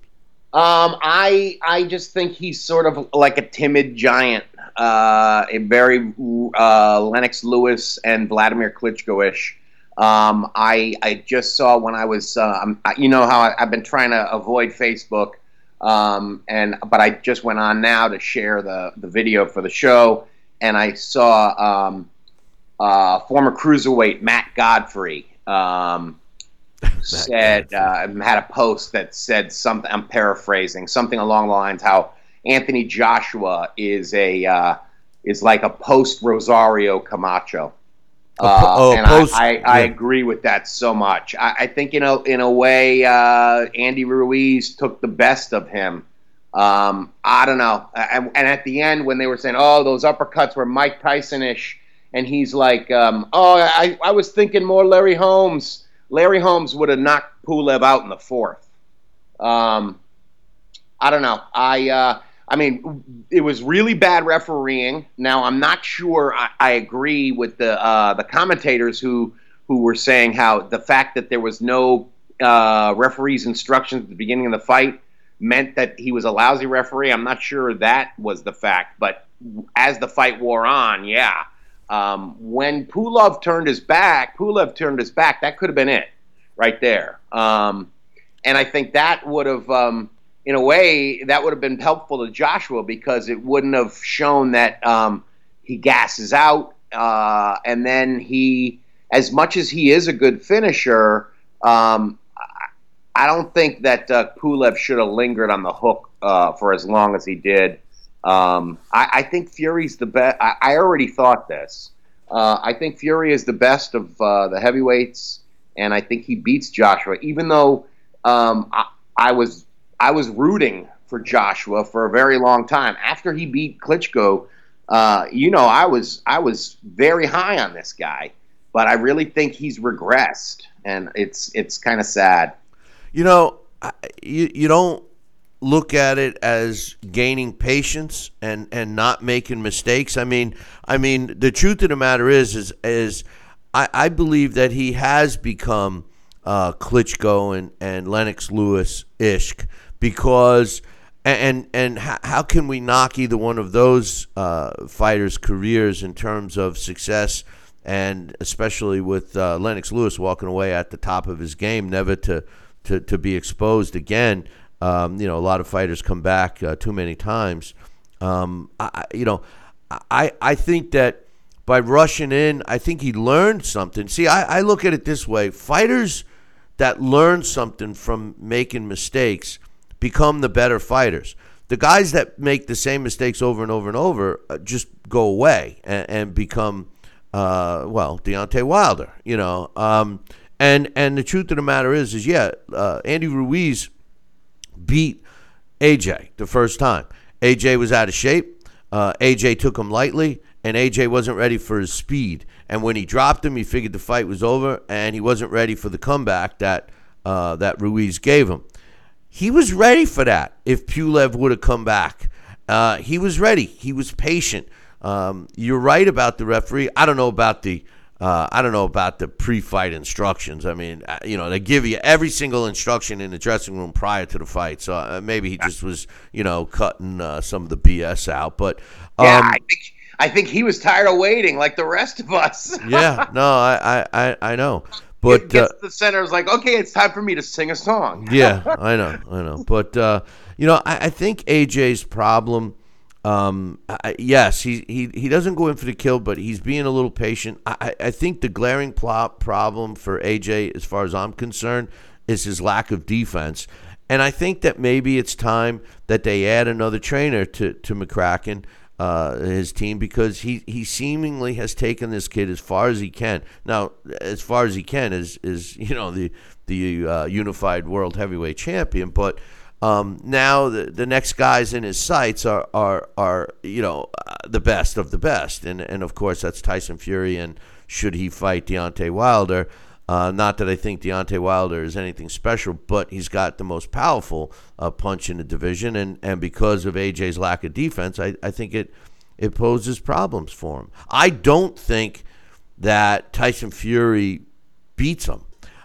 Um, I I just think he's sort of like a timid giant, uh, a very uh, Lennox Lewis and Vladimir Klitschko-ish. Um, I I just saw when I was uh, you know how I, have been trying to avoid Facebook, um, and but I just went on now to share the the video for the show, and I saw um, uh, former cruiserweight Matt Godfrey um, said uh, had a post that said something. I'm paraphrasing something along the lines how Anthony Joshua is a uh, is like a post Rosario Camacho. Uh, oh, and post, I, I, yeah. I, agree with that so much. I, I, think in a in a way, uh, Andy Ruiz took the best of him Um, I don't know. And, and, at the end, when they were saying, "Oh, those uppercuts were Mike Tyson-ish," and he's like, um, "Oh, I, I was thinking more Larry Holmes." Larry Holmes would have knocked Pulev out in the fourth. Um, I don't know. I uh, I mean, it was really bad refereeing. Now, I'm not sure I, I agree with the uh, the commentators who who were saying how the fact that there was no uh, referee's instructions at the beginning of the fight meant that he was a lousy referee. I'm not sure that was the fact, but as the fight wore on, yeah. Um, when Pulev turned his back, Pulev turned his back. That could have been it, right there. Um, and I think that would have, um, in a way, that would have been helpful to Joshua because it wouldn't have shown that um, he gasses out, uh, and then he, as much as he is a good finisher, um, I don't think that uh, Pulev should have lingered on the hook uh, for as long as he did. Um, I, I, think Fury's the best. I, I, already thought this. Uh, I think Fury is the best of uh, the heavyweights, and I think he beats Joshua. Even though um, I, I, was I was rooting for Joshua for a very long time after he beat Klitschko. Uh, you know, I was I was very high on this guy, but I really think he's regressed, and it's it's kind of sad. You know, you you don't look at it as gaining patience and and not making mistakes. I mean, I mean, the truth of the matter is is is I, I believe that he has become uh, Klitschko and and Lennox Lewis Ishk because. And and how can we knock either one of those uh, fighters' careers in terms of success, and especially with uh, Lennox Lewis walking away at the top of his game, never to to, to be exposed again. Um, you know, a lot of fighters come back uh, too many times. Um, I, you know, I, I think that by rushing in, I think he learned something. See, I, I look at it this way fighters that learn something from making mistakes become the better fighters. The guys that make the same mistakes over and over and over uh, just go away and, and become, uh, well, Deontay Wilder, you know. Um, and and the truth of the matter is, is yeah, uh, Andy Ruiz beat AJ the first time. AJ was out of shape. Uh, AJ took him lightly, and AJ wasn't ready for his speed. And when he dropped him, he figured the fight was over, and he wasn't ready for the comeback that uh, that Ruiz gave him. He was ready for that. If Pulev would have come back, uh, he was ready. He was patient. Um, you're right about the referee. I don't know about the uh, I don't know about the pre-fight instructions. I mean, uh, you know, they give you every single instruction in the dressing room prior to the fight. So uh, maybe he just was, you know, cutting uh, some of the BS out. But um, yeah, I think I think he was tired of waiting, like the rest of us. yeah, no, I I, I know. But gets uh, the center is like, okay, it's time for me to sing a song. yeah, I know, I know. But uh, you know, I, I think AJ's problem um, I, yes, he, he he doesn't go in for the kill, but he's being a little patient. I, I think the glaring plot problem for AJ, as far as I'm concerned, is his lack of defense. And I think that maybe it's time that they add another trainer to, to McCracken, uh, his team, because he, he seemingly has taken this kid as far as he can. Now, as far as he can is, is you know, the, the uh, unified world heavyweight champion, but – um, now the, the next guys in his sights are are are you know uh, the best of the best, and and of course that's Tyson Fury. And should he fight Deontay Wilder? Uh, not that I think Deontay Wilder is anything special, but he's got the most powerful uh, punch in the division, and, and because of AJ's lack of defense, I, I think it it poses problems for him. I don't think that Tyson Fury beats him.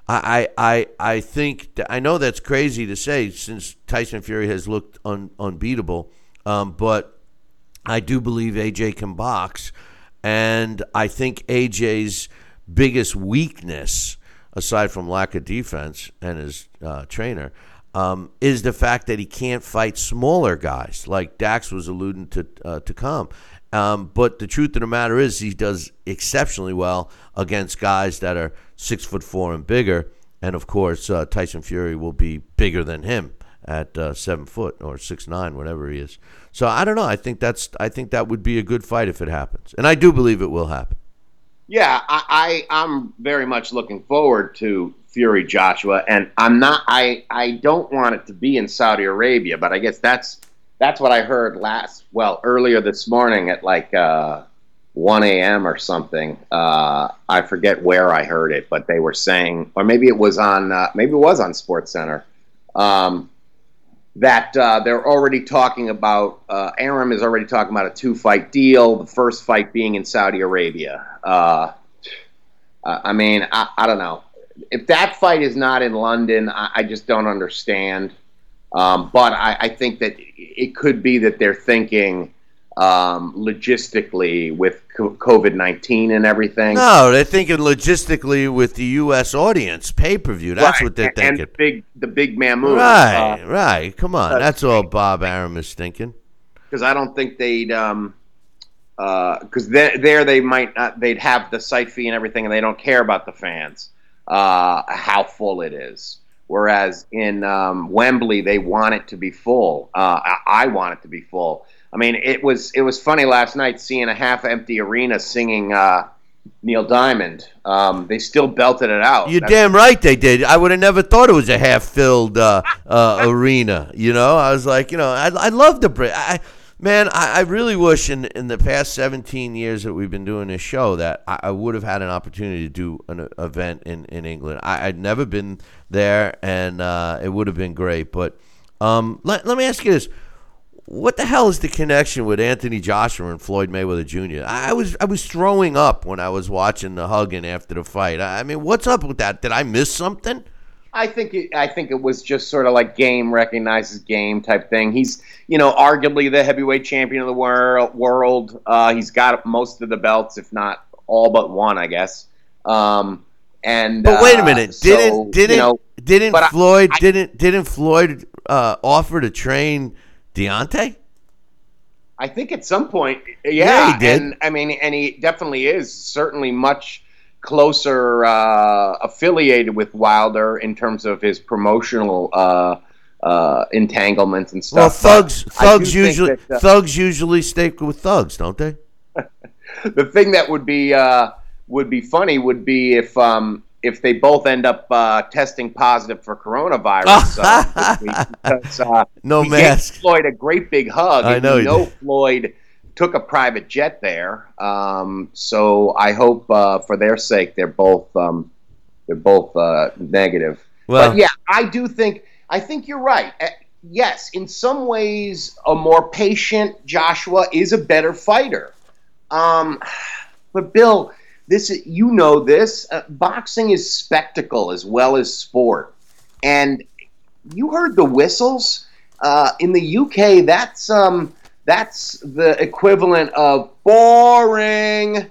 I, I, I think I know that's crazy to say since Tyson Fury has looked un, unbeatable, um, but I do believe AJ can box, and I think AJ's biggest weakness, aside from lack of defense and his uh, trainer, um, is the fact that he can't fight smaller guys like Dax was alluding to uh, to come. Um, but the truth of the matter is, he does exceptionally well against guys that are six foot four and bigger. And of course, uh, Tyson Fury will be bigger than him at uh, seven foot or six nine, whatever he is. So I don't know. I think that's I think that would be a good fight if it happens, and I do believe it will happen. Yeah, I, I am very much looking forward to Fury Joshua, and I'm not. I I don't want it to be in Saudi Arabia, but I guess that's that's what I heard last. Well, earlier this morning at like uh, 1 a.m. or something. Uh, I forget where I heard it, but they were saying, or maybe it was on, uh, maybe it was on Sports Center. Um, that uh, they're already talking about. Uh, Arum is already talking about a two-fight deal. The first fight being in Saudi Arabia. Uh, I mean, I, I, don't know if that fight is not in London. I, I just don't understand. Um, but I, I, think that it could be that they're thinking um, logistically with COVID nineteen and everything. No, they're thinking logistically with the U.S. audience pay per view. That's right. what they're thinking. And the big, the big mammoth. Right, uh, right. Come on, that's all Bob Arum is thinking. Because I don't think they'd. Um, because uh, there, there they might not, they'd have the site fee and everything, and they don't care about the fans, uh, how full it is. Whereas in um, Wembley, they want it to be full. Uh, I want it to be full. I mean, it was it was funny last night seeing a half-empty arena singing uh, Neil Diamond. Um, they still belted it out. You're That's damn right they did. I would have never thought it was a half-filled uh, uh, arena. You know, I was like, you know, I, I love the Brit. I, man, I, I, really wish in in the past 17 years that we've been doing this show that I, I would have had an opportunity to do an event in in England. I, would never been there, and uh, it would have been great. But um, let let me ask you this what the hell is the connection with Anthony Joshua and Floyd Mayweather Jr.? I was I was throwing up when I was watching the hugging after the fight. I mean, what's up with that? Did I miss something? I think it, I think it was just sort of like game recognizes game type thing. He's you know arguably the heavyweight champion of the world. World. Uh, he's got most of the belts, if not all but one, I guess. Um, and but wait a uh, minute, uh, didn't didn't you know, didn't Floyd I, didn't didn't Floyd uh, offer to train? Deontay? I think at some point, yeah, yeah he did. And I mean, and he definitely is certainly much closer uh, affiliated with Wilder in terms of his promotional uh, uh, entanglements and stuff. Well, thugs, but thugs usually, that, uh, thugs usually stay with thugs, don't they? the thing that would be uh, would be funny would be if um, if they both end up uh, testing positive for coronavirus. because, uh, no mask. Floyd a great big hug. I know. know Floyd took a private jet there. Um, so I hope uh, for their sake they're both um, they're both uh, negative. Well, but yeah, I do think I think you're right. Uh, yes, in some ways, a more patient Joshua is a better fighter. Um, but Bill this you know this uh, boxing is spectacle as well as sport and you heard the whistles uh, in the UK that's um that's the equivalent of boring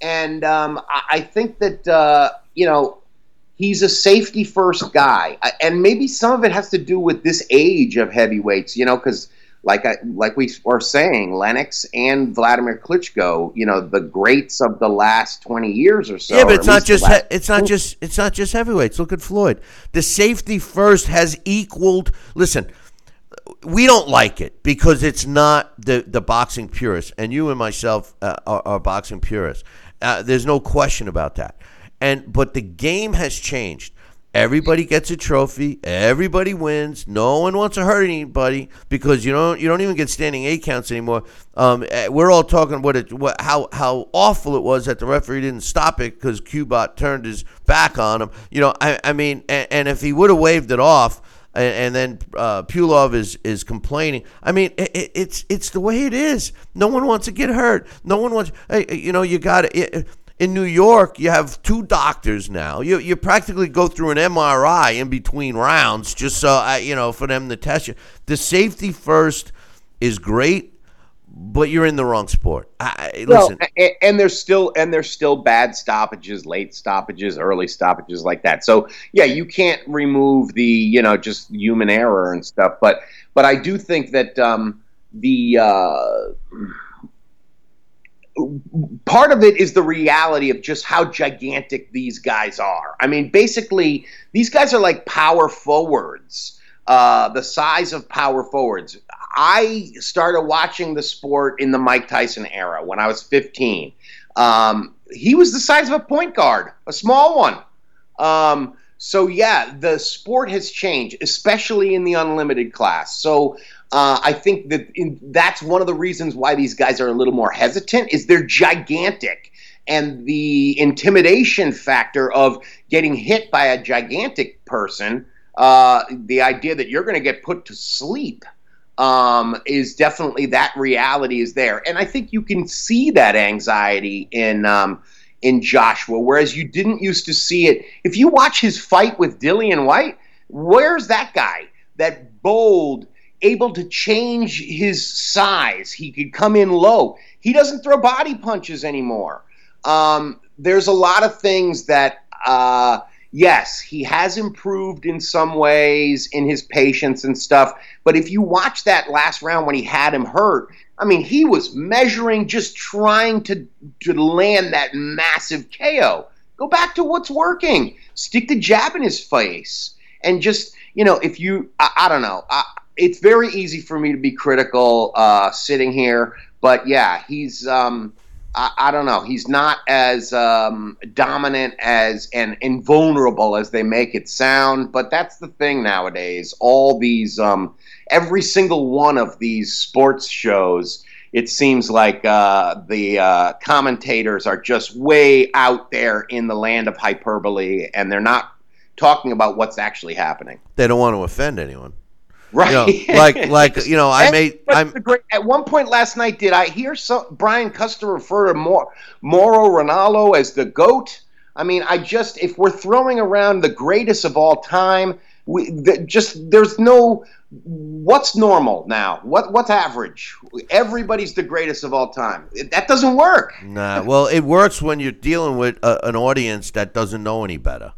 and um, I, think that uh, you know he's a safety first guy and maybe some of it has to do with this age of heavyweights you know because like I, like we were saying, Lennox and Vladimir Klitschko, you know, the greats of the last twenty years or so. Yeah, but it's not just he, it's not just it's not just heavyweights. Look at Floyd. The safety first has equaled. Listen, we don't like it because it's not the the boxing purists, and you and myself uh, are, are, boxing purists. Uh, there's no question about that. And but the game has changed. Everybody gets a trophy. Everybody wins. No one wants to hurt anybody because you don't you don't even get standing eight counts anymore. Um, eh, we're all talking what it what how how awful it was that the referee didn't stop it because Kubrat turned his back on him. You know, I, I mean, and, and if he would have waved it off, and, and then uh, Pulev is is complaining. I mean, it, it's it's the way it is. No one wants to get hurt. No one wants. You know, you got it in New York, you have two doctors now. You you practically go through an MRI in between rounds just so uh, you know for them to test you. The safety first is great, but you're in the wrong sport. I, listen, and, and there's still and there's still bad stoppages, late stoppages, early stoppages like that. So yeah, you can't remove the you know just human error and stuff. But but I do think that um, the uh, part of it is the reality of just how gigantic these guys are. I mean, basically, these guys are like power forwards, uh, the size of power forwards. I started watching the sport in the Mike Tyson era when I was 15. Um, he was the size of a point guard, a small one. Um, so yeah, the sport has changed, especially in the unlimited class. So uh, I think that in, that's one of the reasons why these guys are a little more hesitant. Is they're gigantic, and the intimidation factor of getting hit by a gigantic person, uh, the idea that you're going to get put to sleep. Um, is definitely that reality is there, and I think you can see that anxiety in um, in Joshua, whereas you didn't used to see it. If you watch his fight with Dillian Whyte, where's that guy? That bold, able to change his size. He could come in low. He doesn't throw body punches anymore. Um, there's a lot of things that, uh, yes, he has improved in some ways in his patience and stuff. But if you watch that last round when he had him hurt, I mean, he was measuring, just trying to to land that massive KO. Go back to what's working. Stick the jab in his face, and just you know, if you, I, I don't know, I, it's very easy for me to be critical uh, sitting here, but yeah, he's. Um, I, I don't know. He's not as um, dominant as and invulnerable as they make it sound. But that's the thing nowadays. All these um, every single one of these sports shows, it seems like uh, the uh, commentators are just way out there in the land of hyperbole, and they're not talking about what's actually happening. They don't want to offend anyone. Right, you know, like like you know, I made. I'm great, at one point last night. Did I hear some Brian Custer refer to Mor, Mauro Ranallo as the goat? I mean, I just if we're throwing around the greatest of all time, we the, just there's no what's normal now? What what's average? Everybody's the greatest of all time. That doesn't work. Nah, well, it works when you're dealing with a, an audience that doesn't know any better.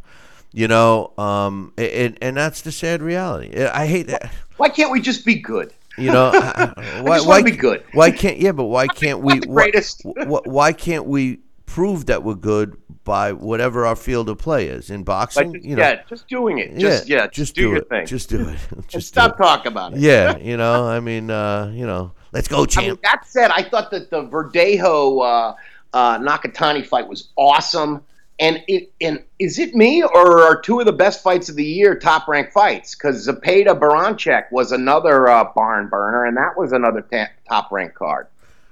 You know, um, and and that's the sad reality. I hate that. Why can't we just be good? You know, why, why be good? Why can't? Yeah, but why can't we? greatest. Why, why can't we prove that we're good by whatever our field of play is in boxing. Just, you know, yeah, just doing it. Just yeah, yeah just, do, do your it. thing. Just do it. Just stop talking about it. Yeah, you know, I mean, uh, you know, let's go, champ. I mean, that said, I thought that the Verdejo uh, uh, Nakatani fight was awesome. And it and is it me or are two of the best fights of the year top ranked fights? Because Zepeda Baranchyk was another uh, barn burner, and that was another ta- top ranked card.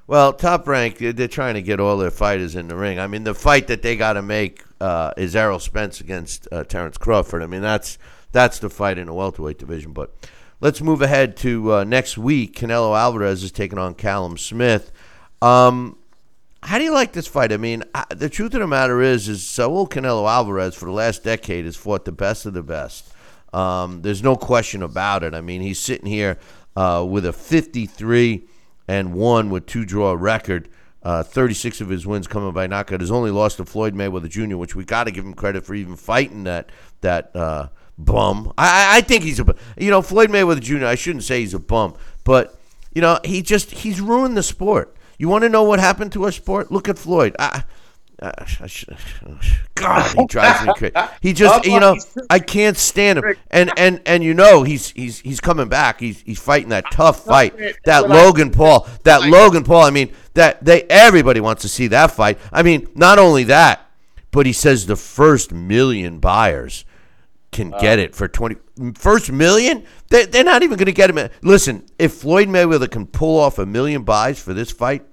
Well, top rank, they're trying to get all their fighters in the ring. I mean, the fight that they got to make uh, is Errol Spence against uh, Terrence Crawford. I mean, that's that's the fight in the welterweight division. But let's move ahead to uh, next week. Canelo Alvarez is taking on Callum Smith. Um, how do you like this fight? I mean, I, the truth of the matter is, is Saul Canelo Alvarez for the last decade has fought the best of the best. Um, there's no question about it. I mean, he's sitting here uh, with a 53- and one with two draw record. Uh, 36 of his wins coming by knockout. Has only lost to Floyd Mayweather Jr., which we got to give him credit for even fighting that that uh, bum. I, I think he's a you know Floyd Mayweather Jr. I shouldn't say he's a bum, but you know he just he's ruined the sport. You want to know what happened to our sport? Look at Floyd. I, uh, God, he drives me crazy. He just, you know, I can't stand him. And and and you know, he's he's he's coming back. He's he's fighting that tough fight. That Logan Paul. That Logan Paul. I mean, that they everybody wants to see that fight. I mean, not only that, but he says the first million buyers can get it for 20 first million they, they're not even going to get him listen if floyd mayweather can pull off a million buys for this fight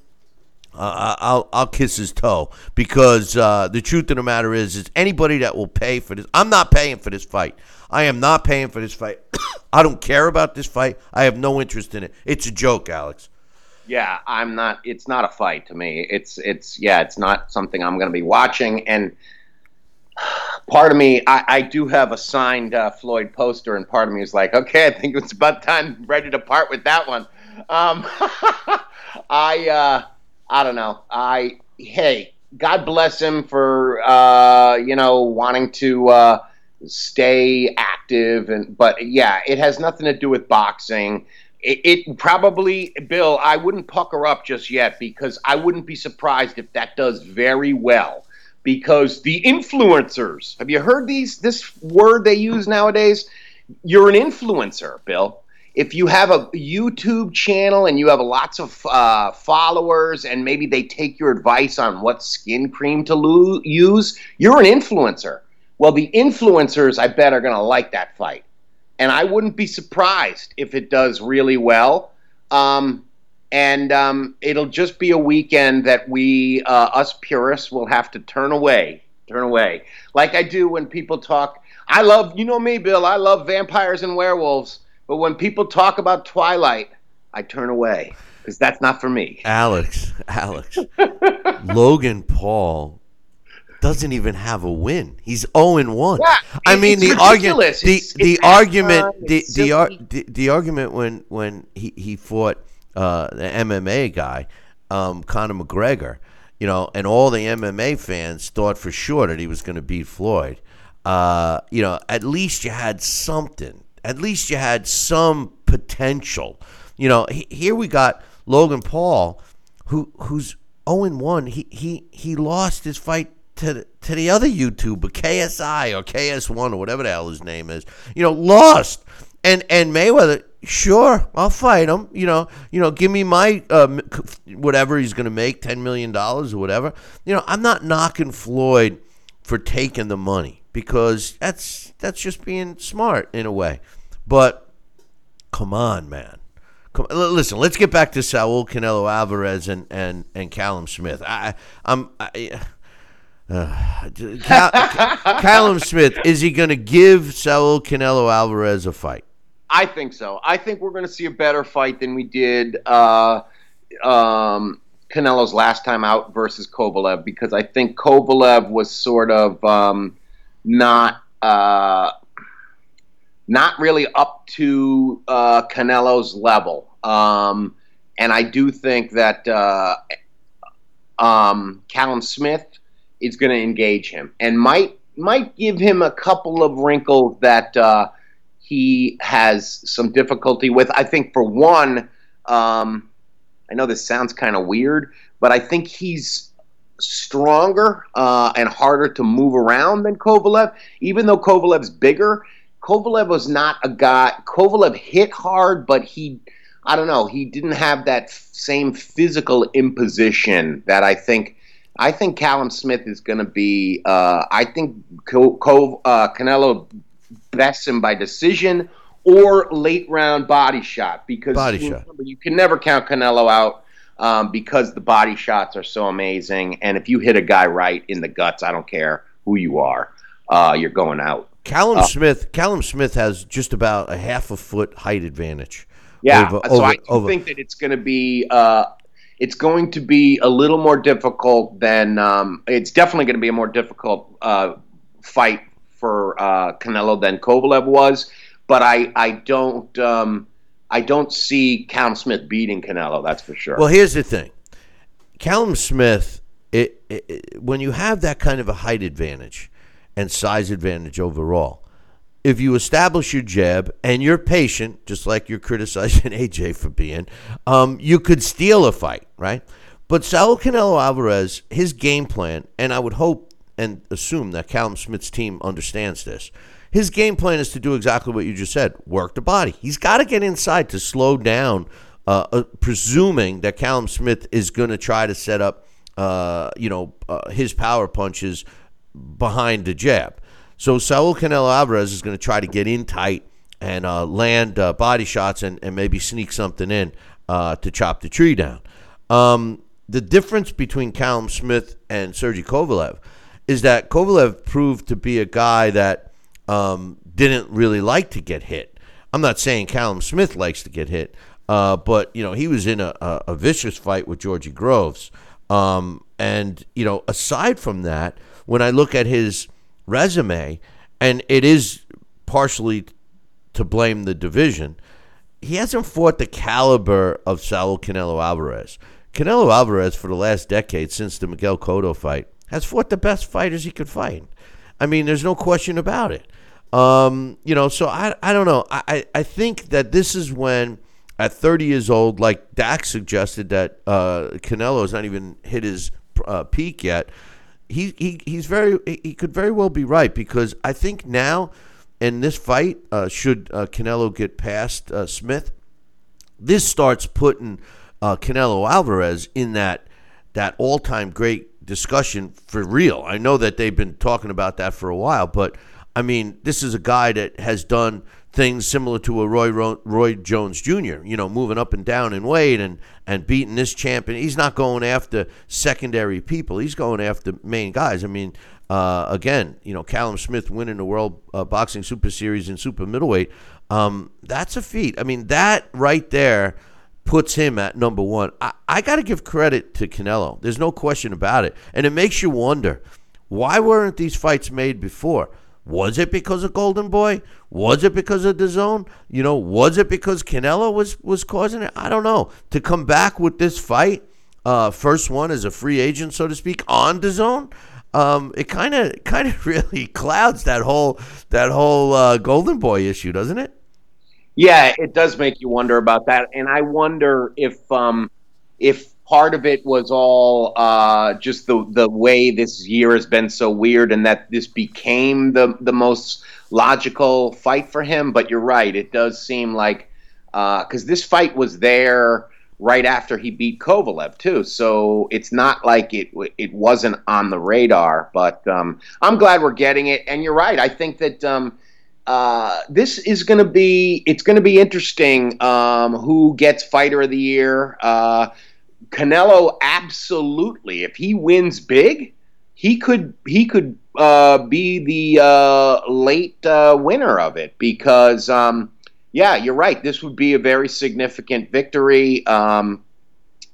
uh, I'll I'll kiss his toe because uh, the truth of the matter is, is anybody that will pay for this. I'm not paying for this fight. I am not paying for this fight. I don't care about this fight. I have no interest in it. It's a joke, Alex. Yeah, I'm not. It's not a fight to me. It's it's yeah, it's not something I'm going to be watching. And part of me, I, I do have a signed uh, Floyd poster, and part of me is like, okay, I think it's about time, ready to part with that one. Um, I. Uh, I don't know. I hey, God bless him for uh, you know wanting to uh, stay active, and but yeah, it has nothing to do with boxing. It, it, probably, Bill, I wouldn't pucker up just yet because I wouldn't be surprised if that does very well. Because the influencers, have you heard these this word they use nowadays? You're an influencer, Bill if you have a YouTube channel and you have lots of uh, followers and maybe they take your advice on what skin cream to lo- use, you're an influencer. Well, the influencers, I bet, are going to like that fight. And I wouldn't be surprised if it does really well. Um, and um, it'll just be a weekend that we, uh, us purists, will have to turn away. Turn away. Like I do when people talk. I love, you know me, Bill, I love vampires and werewolves. But when people talk about Twilight, I turn away because that's not for me. Alex, Alex, Logan Paul doesn't even have a win. He's 0 and 1. Yeah, I mean the argument ridiculous. the It's- the it's argument the the, ar- the the argument when when he he fought uh the MMA guy um Conor McGregor, you know, and all the MMA fans thought for sure that he was going to beat Floyd. Uh, you know, at least you had something. At least you had some potential. You know, he, here we got Logan Paul who who's 0 and 1. He he he lost his fight to the, to the other YouTuber, KSI or KS1 or whatever the hell his name is. You know, lost. And and Mayweather, sure, I'll fight him. You know, you know, give me my um, whatever he's going to make, ten million dollars or whatever. You know, I'm not knocking Floyd for taking the money because that's that's just being smart in a way. But come on, man. Come, listen, let's get back to Saul Canelo Alvarez and, and, and Callum Smith. I, I'm. I, uh, Cal, Callum Smith is he going to give Saul Canelo Alvarez a fight? I think so. I think we're going to see a better fight than we did uh, um, Canelo's last time out versus Kovalev because I think Kovalev was sort of um, not uh, not really up to uh, Canelo's level, um, and I do think that uh, um, Callum Smith is going to engage him and might might give him a couple of wrinkles that. He has some difficulty with. I think for one, um, I know this sounds kind of weird, but I think he's stronger uh, and harder to move around than Kovalev. Even though Kovalev's bigger, Kovalev was not a guy. Kovalev hit hard, but he, I don't know, he didn't have that f- same physical imposition that I think. I think Callum Smith is going to be. Uh, I think Co- Co- uh, Canelo bests him by decision or late round body shot because Body you, shot. remember, you can never count Canelo out um, because the body shots are so amazing. And if you hit a guy right in the guts, I don't care who you are, uh, you're going out. Callum Uh, Smith. Callum Smith has just about a half a foot height advantage. Yeah, over- so over- I over- think that it's going to be uh, it's going to be a little more difficult than um, it's definitely going to be a more difficult uh, fight for uh, Canelo than Kovalev was. But I I don't um, I don't see Callum Smith beating Canelo. That's for sure. Well, here's the thing. Callum Smith, it, it, it- when you have that kind of a height advantage and size advantage overall, if you establish your jab and you're patient, just like you're criticizing AJ for being, um, you could steal a fight, right? But Saul Canelo Alvarez, his game plan, and I would hope and assume that Callum Smith's team understands this. His game plan is to do exactly what you just said: work the body. He's got to get inside to slow down, uh, uh, presuming that Callum Smith is going to try to set up, uh, you know, uh, his power punches behind the jab. So Saul Canelo Alvarez is going to try to get in tight and uh, land uh, body shots and, and maybe sneak something in to chop the tree down. Um, the difference between Callum Smith and Sergey Kovalev is that Kovalev proved to be a guy that um, didn't really like to get hit. I'm not saying Callum Smith likes to get hit, uh, but you know he was in a, a, a vicious fight with Georgie Groves, um, and you know aside from that, when I look at his resume, and it is partially to blame the division, he hasn't fought the caliber of Saul Canelo Alvarez. Canelo Alvarez, for the last decade since the Miguel Cotto fight, has fought the best fighters he could fight. I mean, there's no question about it. Um, you know, so I, I don't know. I, I think that this is when, at 30 years old, like Dak suggested that uh, Canelo has not even hit his uh, peak yet. He, he he's very he could very well be right because I think now in this fight, uh, should uh, Canelo get past uh, Smith, this starts putting uh, Canelo Alvarez in that that all time great discussion for real. I know that they've been talking about that for a while, but I mean, this is a guy that has done things similar to a Roy Roy Jones Jr. You know, moving up and down in weight and and beating this champion. He's not going after secondary people. He's going after main guys. I mean, uh, again, you know, Callum Smith winning the World uh, Boxing Super Series in super middleweight. Um, that's a feat. I mean, that right there puts him at number one. I, I got to give credit to Canelo. There's no question about it. And it makes you wonder why weren't these fights made before? Was it because of Golden Boy? Was it because of the zone? You know, was it because Canelo was was causing it? I don't know. To come back with this fight, uh, first one as a free agent, so to speak, on DAZN, um, it kind of kind of really clouds that whole that whole uh, Golden Boy issue, doesn't it? Yeah, it does make you wonder about that, and I wonder if um, if part of it was all uh, just the the way this year has been so weird, and that this became the the most logical fight for him. But you're right; it does seem like because uh, this fight was there right after he beat Kovalev too. So it's not like it it wasn't on the radar. But um, I'm glad we're getting it. And you're right. I think that um, uh, this is going to be it's going to be interesting. Um, who gets Fighter of the Year? Uh, Canelo absolutely. If he wins big, he could he could uh, be the uh, late uh, winner of it because. Um, yeah, you're right. This would be a very significant victory. Um,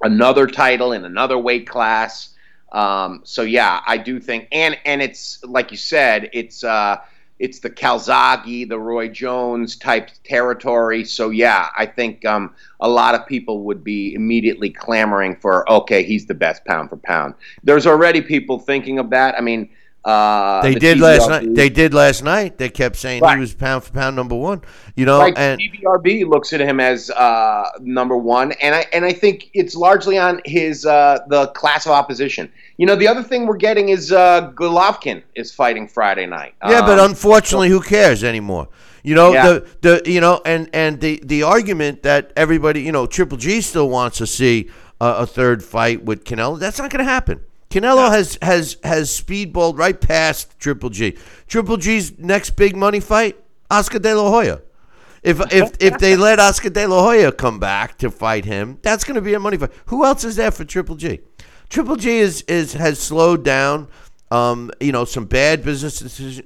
another title in another weight class. Um, so yeah, I do think, and and it's like you said, it's uh, it's the Calzaghe, the Roy Jones type territory. So yeah, I think um, a lot of people would be immediately clamoring for, okay, he's the best pound for pound. There's already people thinking of that. I mean, uh, they the did last night. They did last night. They kept saying right. he was pound for pound number one. You know, like and DBRB looks at him as uh, number one, and I and I think it's largely on his uh, the class of opposition. You know, the other thing we're getting is uh, Golovkin is fighting Friday night. Yeah, um, but unfortunately, who cares anymore? You know yeah. the the you know and and the the argument that everybody you know Triple G still wants to see a third fight with Canelo. That's not going to happen. Canelo has has has speedballed right past Triple G. Triple G's next big money fight, Oscar De La Hoya. If if if they let Oscar De La Hoya come back to fight him, that's going to be a money fight. Who else is there for Triple G? Triple G is is has slowed down. Um, you know, some bad business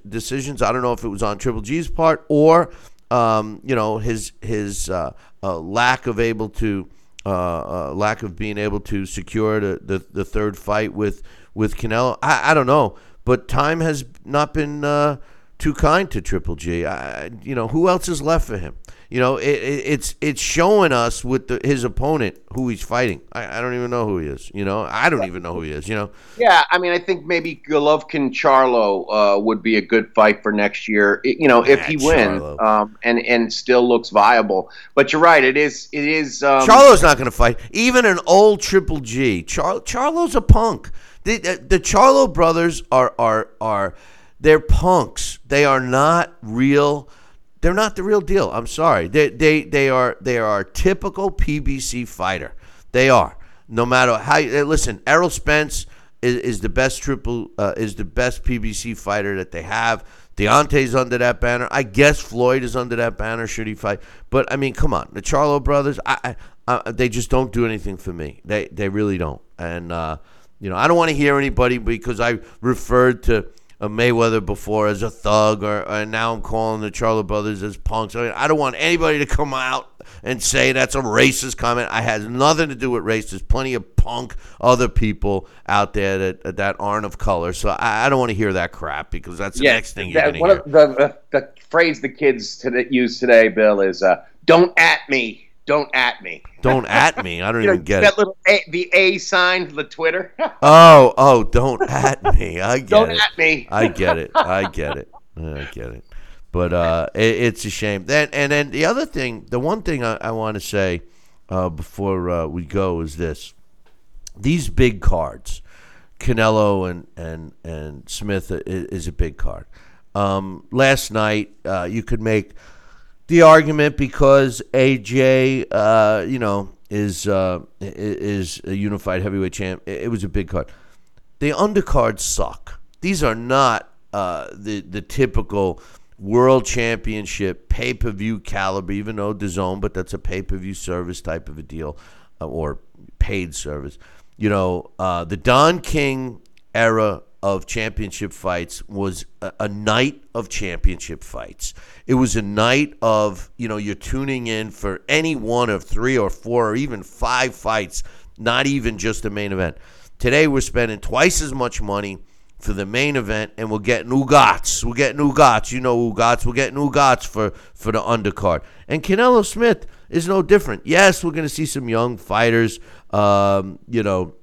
decisions. I don't know if it was on Triple G's part or um, you know his his uh, uh, lack of able to uh, uh, lack of being able to secure the, the, the, third fight with with Canelo. I, I don't know, but time has not been uh, too kind to Triple G. I, you know, who else is left for him? You know, it, it, it's it's showing us with the, his opponent who he's fighting. I, I, don't even know who he is. You know, I don't even know who he is. You know. Yeah, I mean, I think maybe Golovkin Charlo uh, would be a good fight for next year. you know, if he wins um, and and still looks viable. But you're right. It is. It is. Um, Charlo's not going to fight. Even an old Triple G. Char- Charlo's a punk. The, the, the Charlo brothers are are are they're punks. They are not real they're not the real deal. I'm sorry. They they they are they are typical PBC fighter. They are. No matter how. You, listen, Errol Spence is, is the best triple uh, is the best PBC fighter that they have. Deontay's under that banner. I guess Floyd is under that banner. Should he fight? But I mean, come on, the Charlo brothers. I, I, I they just don't do anything for me. They they really don't. And uh, you know, I don't want to hear anybody because I referred to Mayweather before as a thug, or, or now I'm calling the Charlo brothers as punks. I, mean, I don't want anybody to come out and say that's a racist comment. I has nothing to do with race. There's plenty of punk other people out there that that aren't of color. So I, I don't want to hear that crap because that's the yeah, next thing you're going to hear. The, the, the, phrase the kids today, use today, Bill, is uh, "Don't at me." Don't at me. Don't at me. I don't even know, get that it. little a, the A sign the Twitter. oh, oh, don't at me. I get don't it. Don't at me. I get it. I get it. I get it. But uh, it, it's a shame. Then and then the other thing, the one thing I, I want to say uh, before uh, we go is this: these big cards, Canelo and and and Smith is, is a big card. Um, last night, uh, you could make the argument because AJ, uh, you know, is uh, is a unified heavyweight champ. It was a big card. the undercards suck. These are not uh, the the typical world championship pay per view caliber, even though DAZN, but that's a pay per view service type of a deal uh, or paid service. You know, uh, the Don King era of championship fights was a, a, night of championship fights. It was a night of, you know, you're tuning in for any one of three or four or even five fights, not even just the main event. Today we're spending twice as much money for the main event, and we're getting Ugats. We're getting Ugats. You know Ugats. We're getting Ugats for, for the undercard. And Canelo Smith is no different. Yes, we're going to see some young fighters, um, you know,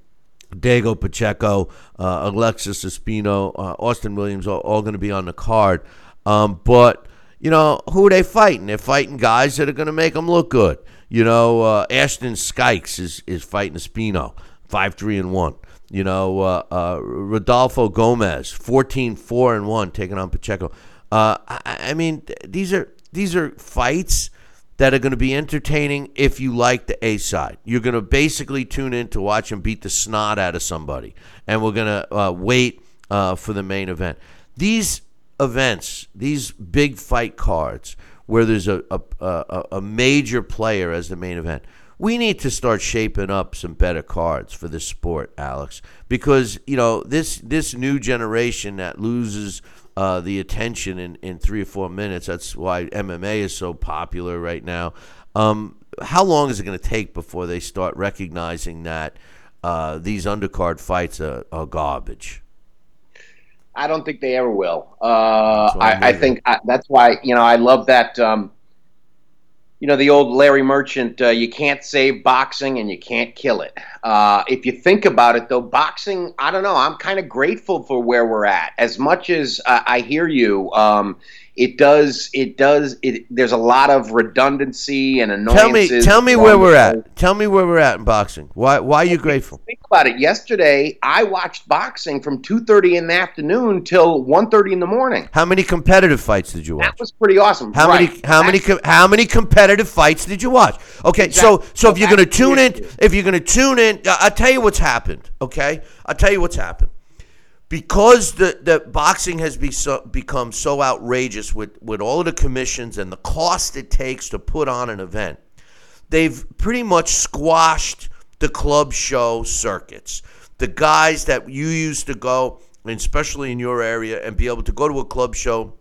Diego Pacheco, uh, Alexis Espino, uh, Austin Williams, all, all going to be on the card. Um, but, you know, who are they fighting? They're fighting guys that are going to make them look good. You know, uh, Ashton Sykes is, is fighting Espino, 5 3 and 1. You know, uh, uh, Rodolfo Gomez, 14 4 and 1, taking on Pacheco. Uh, I, I mean, these are these are fights that are going to be entertaining if you like the A side. You're going to basically tune in to watch him beat the snot out of somebody, and we're going to uh, wait uh, for the main event. These events, these big fight cards, where there's a, a, a, a major player as the main event, we need to start shaping up some better cards for this sport, Alex, because you know this this new generation that loses uh, the attention in, in three or four minutes. That's why MMA is so popular right now. Um, how long is it going to take before they start recognizing that uh, these undercard fights are, are, garbage? I don't think they ever will. Uh, I, I, think I, that's why you know I love that. Um, you know the old Larry Merchant, uh, you can't save boxing and you can't kill it. Uh, if you think about it, though, boxing, I don't know. I'm kind of grateful for where we're at. As much as uh, I hear you, um, it does. It does. It, there's a lot of redundancy and annoyances. Tell me, tell me where we're at. Tell me where we're at in boxing. Why? Why are you grateful? Think about it. Yesterday, I watched boxing from two thirty in the afternoon till 1.30 in the morning. How many competitive fights did you watch? That was pretty awesome. How right. many? How That's, many? How many competitive fights did you watch? Okay, exactly. so so if you're to tune in, if you're going to tune in, I'll tell you what's happened. Okay, I'll tell you what's happened because the, the boxing has be so, become so outrageous with, with all of the commissions and the cost it takes to put on an event, they've pretty much squashed the club show circuits. The guys that you used to go, especially in your area, and be able to go to a club show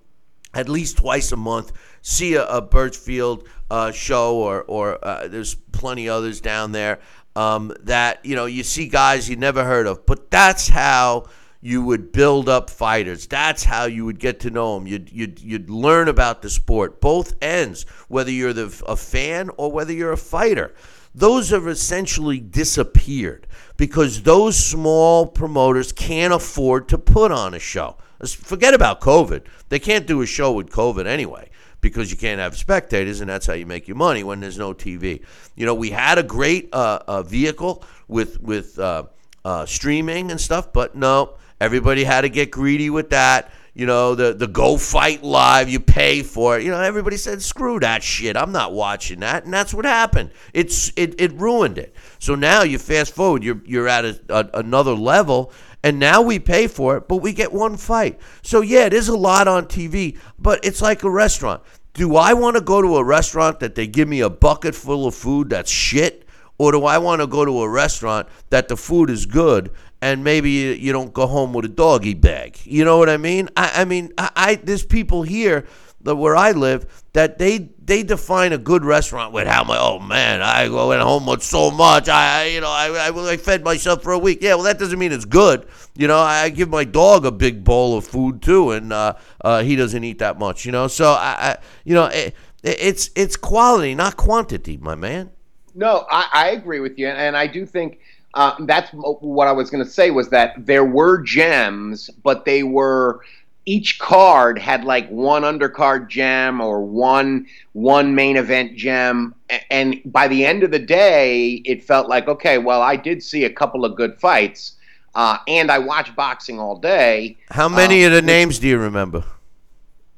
at least twice a month, see a, a Birchfield uh, show, or, or uh, there's plenty others down there um, that, you know, you see guys you never heard of. But that's how you would build up fighters. That's how you would get to know them. You'd, you'd, you'd learn about the sport, both ends, whether you're the, a fan or whether you're a fighter. Those have essentially disappeared because those small promoters can't afford to put on a show. Forget about COVID. They can't do a show with COVID anyway because you can't have spectators, and that's how you make your money when there's no TV. You know, we had a great uh, uh, vehicle with with uh, uh streaming and stuff, but no, Everybody had to get greedy with that. You know, the the go fight live, you pay for it. You know, everybody said, screw that shit. I'm not watching that. And that's what happened. It's it, it ruined it. So now you fast forward, you're you're at a, a, another level and now we pay for it, but we get one fight. So yeah, it is a lot on TV, but it's like a restaurant. Do I want to go to a restaurant that they give me a bucket full of food that's shit? Or do I want to go to a restaurant that the food is good and maybe you, don't go home with a doggy bag. You know what I mean? I, I mean, I, I there's people here that where I live that they they define a good restaurant with how much. Oh man, I went home with so much. I you know I, I, I fed myself for a week. Yeah, well that doesn't mean it's good. You know, I give my dog a big bowl of food too, and uh, uh, he doesn't eat that much. You know, so I, I you know it, it's it's quality, not quantity, my man. No, I, I agree with you, and I do think uh, that's what I was going to say was that there were gems, but they were each card had like one undercard gem or one one main event gem and by the end of the day it felt like okay well i did see a couple of good fights uh, and i watched boxing all day. How many uh, of the names do you remember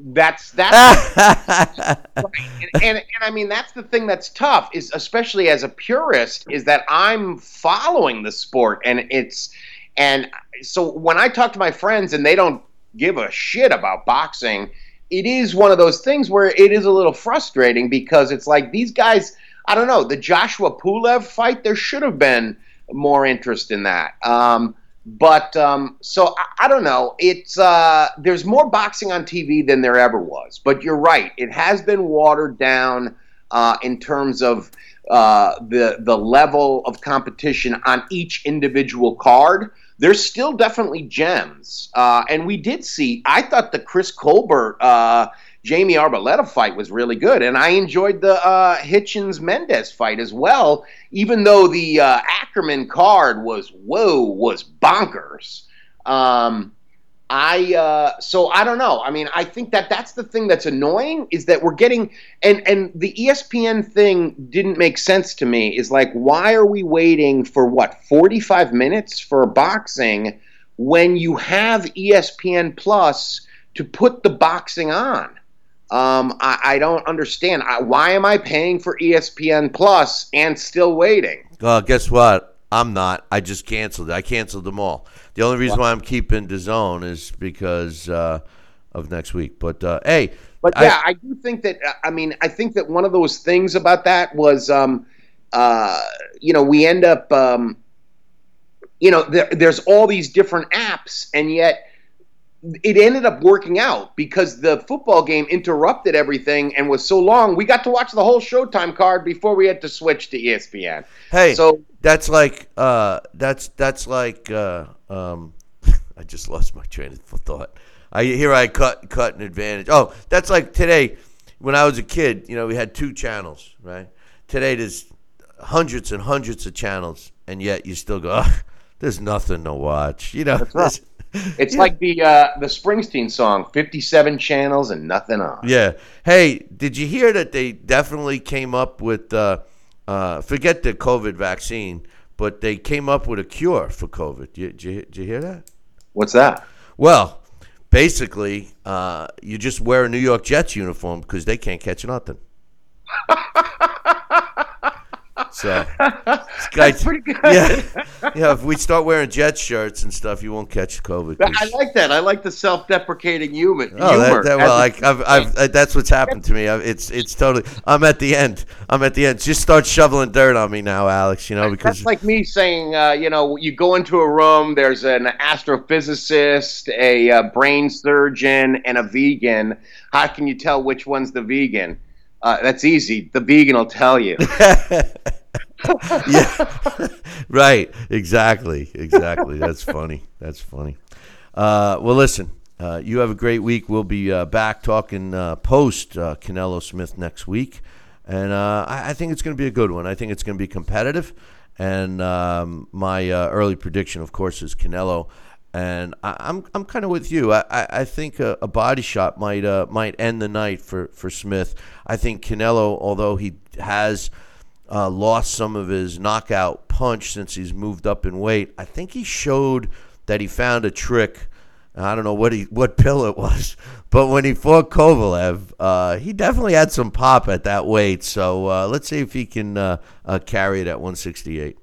that's that's right. and, and, and I mean that's the thing that's tough is especially as a purist is that I'm following the sport and it's And so when I talk to my friends and they don't give a shit about boxing, it is one of those things where it is a little frustrating because it's like these guys. I don't know the Joshua Pulev fight. There should have been more interest in that. Um, but um, so I, I, don't know. It's uh, there's more boxing on TV than there ever was. But you're right; it has been watered down uh, in terms of uh, the the level of competition on each individual card. There's still definitely gems, uh, and we did see. I thought the Chris Colbert uh, Jamie Arboleda fight was really good, and I enjoyed the uh, Hitchens Mendez fight as well. Even though the uh, Ackerman card was whoa was bonkers. Um, I uh, so I don't know. I mean, I think that that's the thing that's annoying is that we're getting and and the ESPN thing didn't make sense to me. Is like why are we waiting for what forty five minutes for boxing when you have ESPN Plus to put the boxing on? Um, I, I, don't understand. I, why am I paying for ESPN Plus and still waiting? Uh, guess what? I'm not. I just canceled it. I canceled them all. The only reason why I'm keeping DAZN is because uh, of next week. But uh, hey, but yeah, I, I, do think that. Uh, I mean, I think that one of those things about that was, um, uh, you know, we end up, um, you know, there, there's all these different apps, and yet it ended up working out because the football game interrupted everything and was so long. We got to watch the whole Showtime card before we had to switch to ESPN. Hey, so that's like uh, that's that's like uh, um, I just lost my train of thought. I here I cut cut an advantage. Oh, that's like today when I was a kid. You know, we had two channels, right? Today there's hundreds and hundreds of channels, and yet you still go. Oh, there's nothing to watch. You know, right. It's yeah. like the uh, the Springsteen song, "57 channels and nothing on." Yeah. Hey, did you hear that they definitely came up with uh, uh, forget the COVID vaccine, but they came up with a cure for COVID. Did you, did you, did you hear that? What's that? Well, basically, uh, you just wear a New York Jets uniform because they can't catch nothing. So, That's pretty good. Yeah, yeah. If we start wearing jet shirts and stuff, you won't catch COVID. I like that. I like the self-deprecating humor. Oh, that, that, well, like I've, I've, uh, that's what's happened to me. It's, it's totally. I'm at the end. I'm at the end. Just start shoveling dirt on me now, Alex. You know, because that's like me saying, uh, you know, you go into a room. There's an astrophysicist, a uh, brain surgeon, and a vegan. How can you tell which one's the vegan? Uh, that's easy. The vegan will tell you. yeah, right. Exactly. Exactly. That's funny. That's funny. Uh, well, listen. Uh, you have a great week. We'll be uh, back talking uh, post uh, Canelo Smith next week, and uh, I, I, think it's going to be a good one. I think it's going to be competitive. And um, my early prediction, of course, is Canelo and I, am I'm, I'm kind of with you. I, I, I think a, a, body shot might uh, might end the night for, for Smith. I think Canelo, although he has uh, lost some of his knockout punch since he's moved up in weight, I think he showed that he found a trick. I don't know what he what pill it was, but when he fought Kovalev, uh, he definitely had some pop at that weight. So uh, let's see if he can uh, uh, carry it at 168.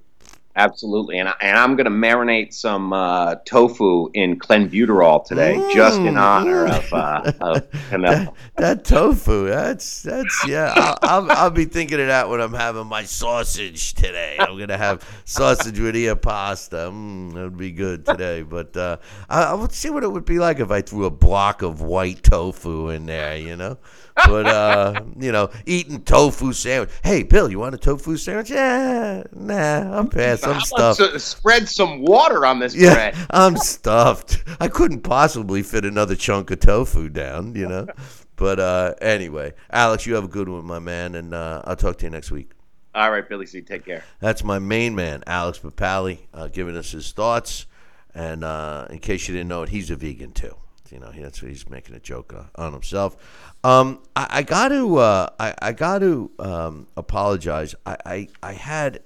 Absolutely, and, I, and I'm going to marinate some uh, tofu in clenbuterol today, mm, just in honor of, uh, of that, that, tofu, that's that's yeah. I'll, I'll, I'll, be thinking of that when I'm having my sausage today. I'm going to have sausage with ear pasta. Mm, that would be good today. But uh, I, I would see what it would be like if I threw a block of white tofu in there. You know but uh, you know, eating tofu sandwich. Hey, Bill, you want a tofu sandwich? Yeah, nah, I'm I'm stuffed. spread some water on this yeah, bread. I'm stuffed. I couldn't possibly fit another chunk of tofu down, you know. But uh, anyway, Alex, you have a good one, my man, and uh, I'll talk to you next week. All right, Billy C. Take care. That's my main man, Alex Papali, uh, giving us his thoughts. And uh, in case you didn't know it, he's a vegan too. You know, that's what he's making a joke uh, on himself. Um, I, I, got to uh, I, I, got to um, apologize. I, I, I had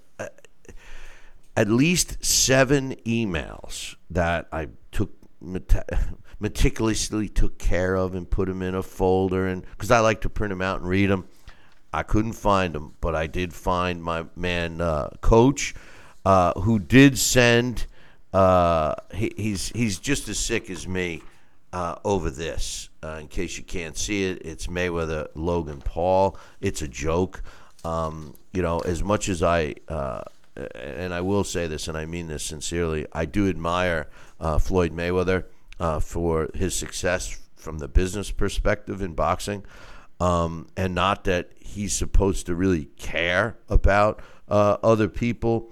at least seven emails that I took meticulously took care of and put them in a folder, and because I like to print them out and read them. I couldn't find them, but I did find my man uh, coach, uh, who did send uh, he, he's he's just as sick as me uh, over this. Uh, in case you can't see it, it's Mayweather Logan Paul. It's a joke. Um, you know, as much as I uh, and I will say this, and I mean this sincerely, I do admire uh, Floyd Mayweather uh, for his success from the business perspective in boxing. Um, and not that he's supposed to really care about uh, other people,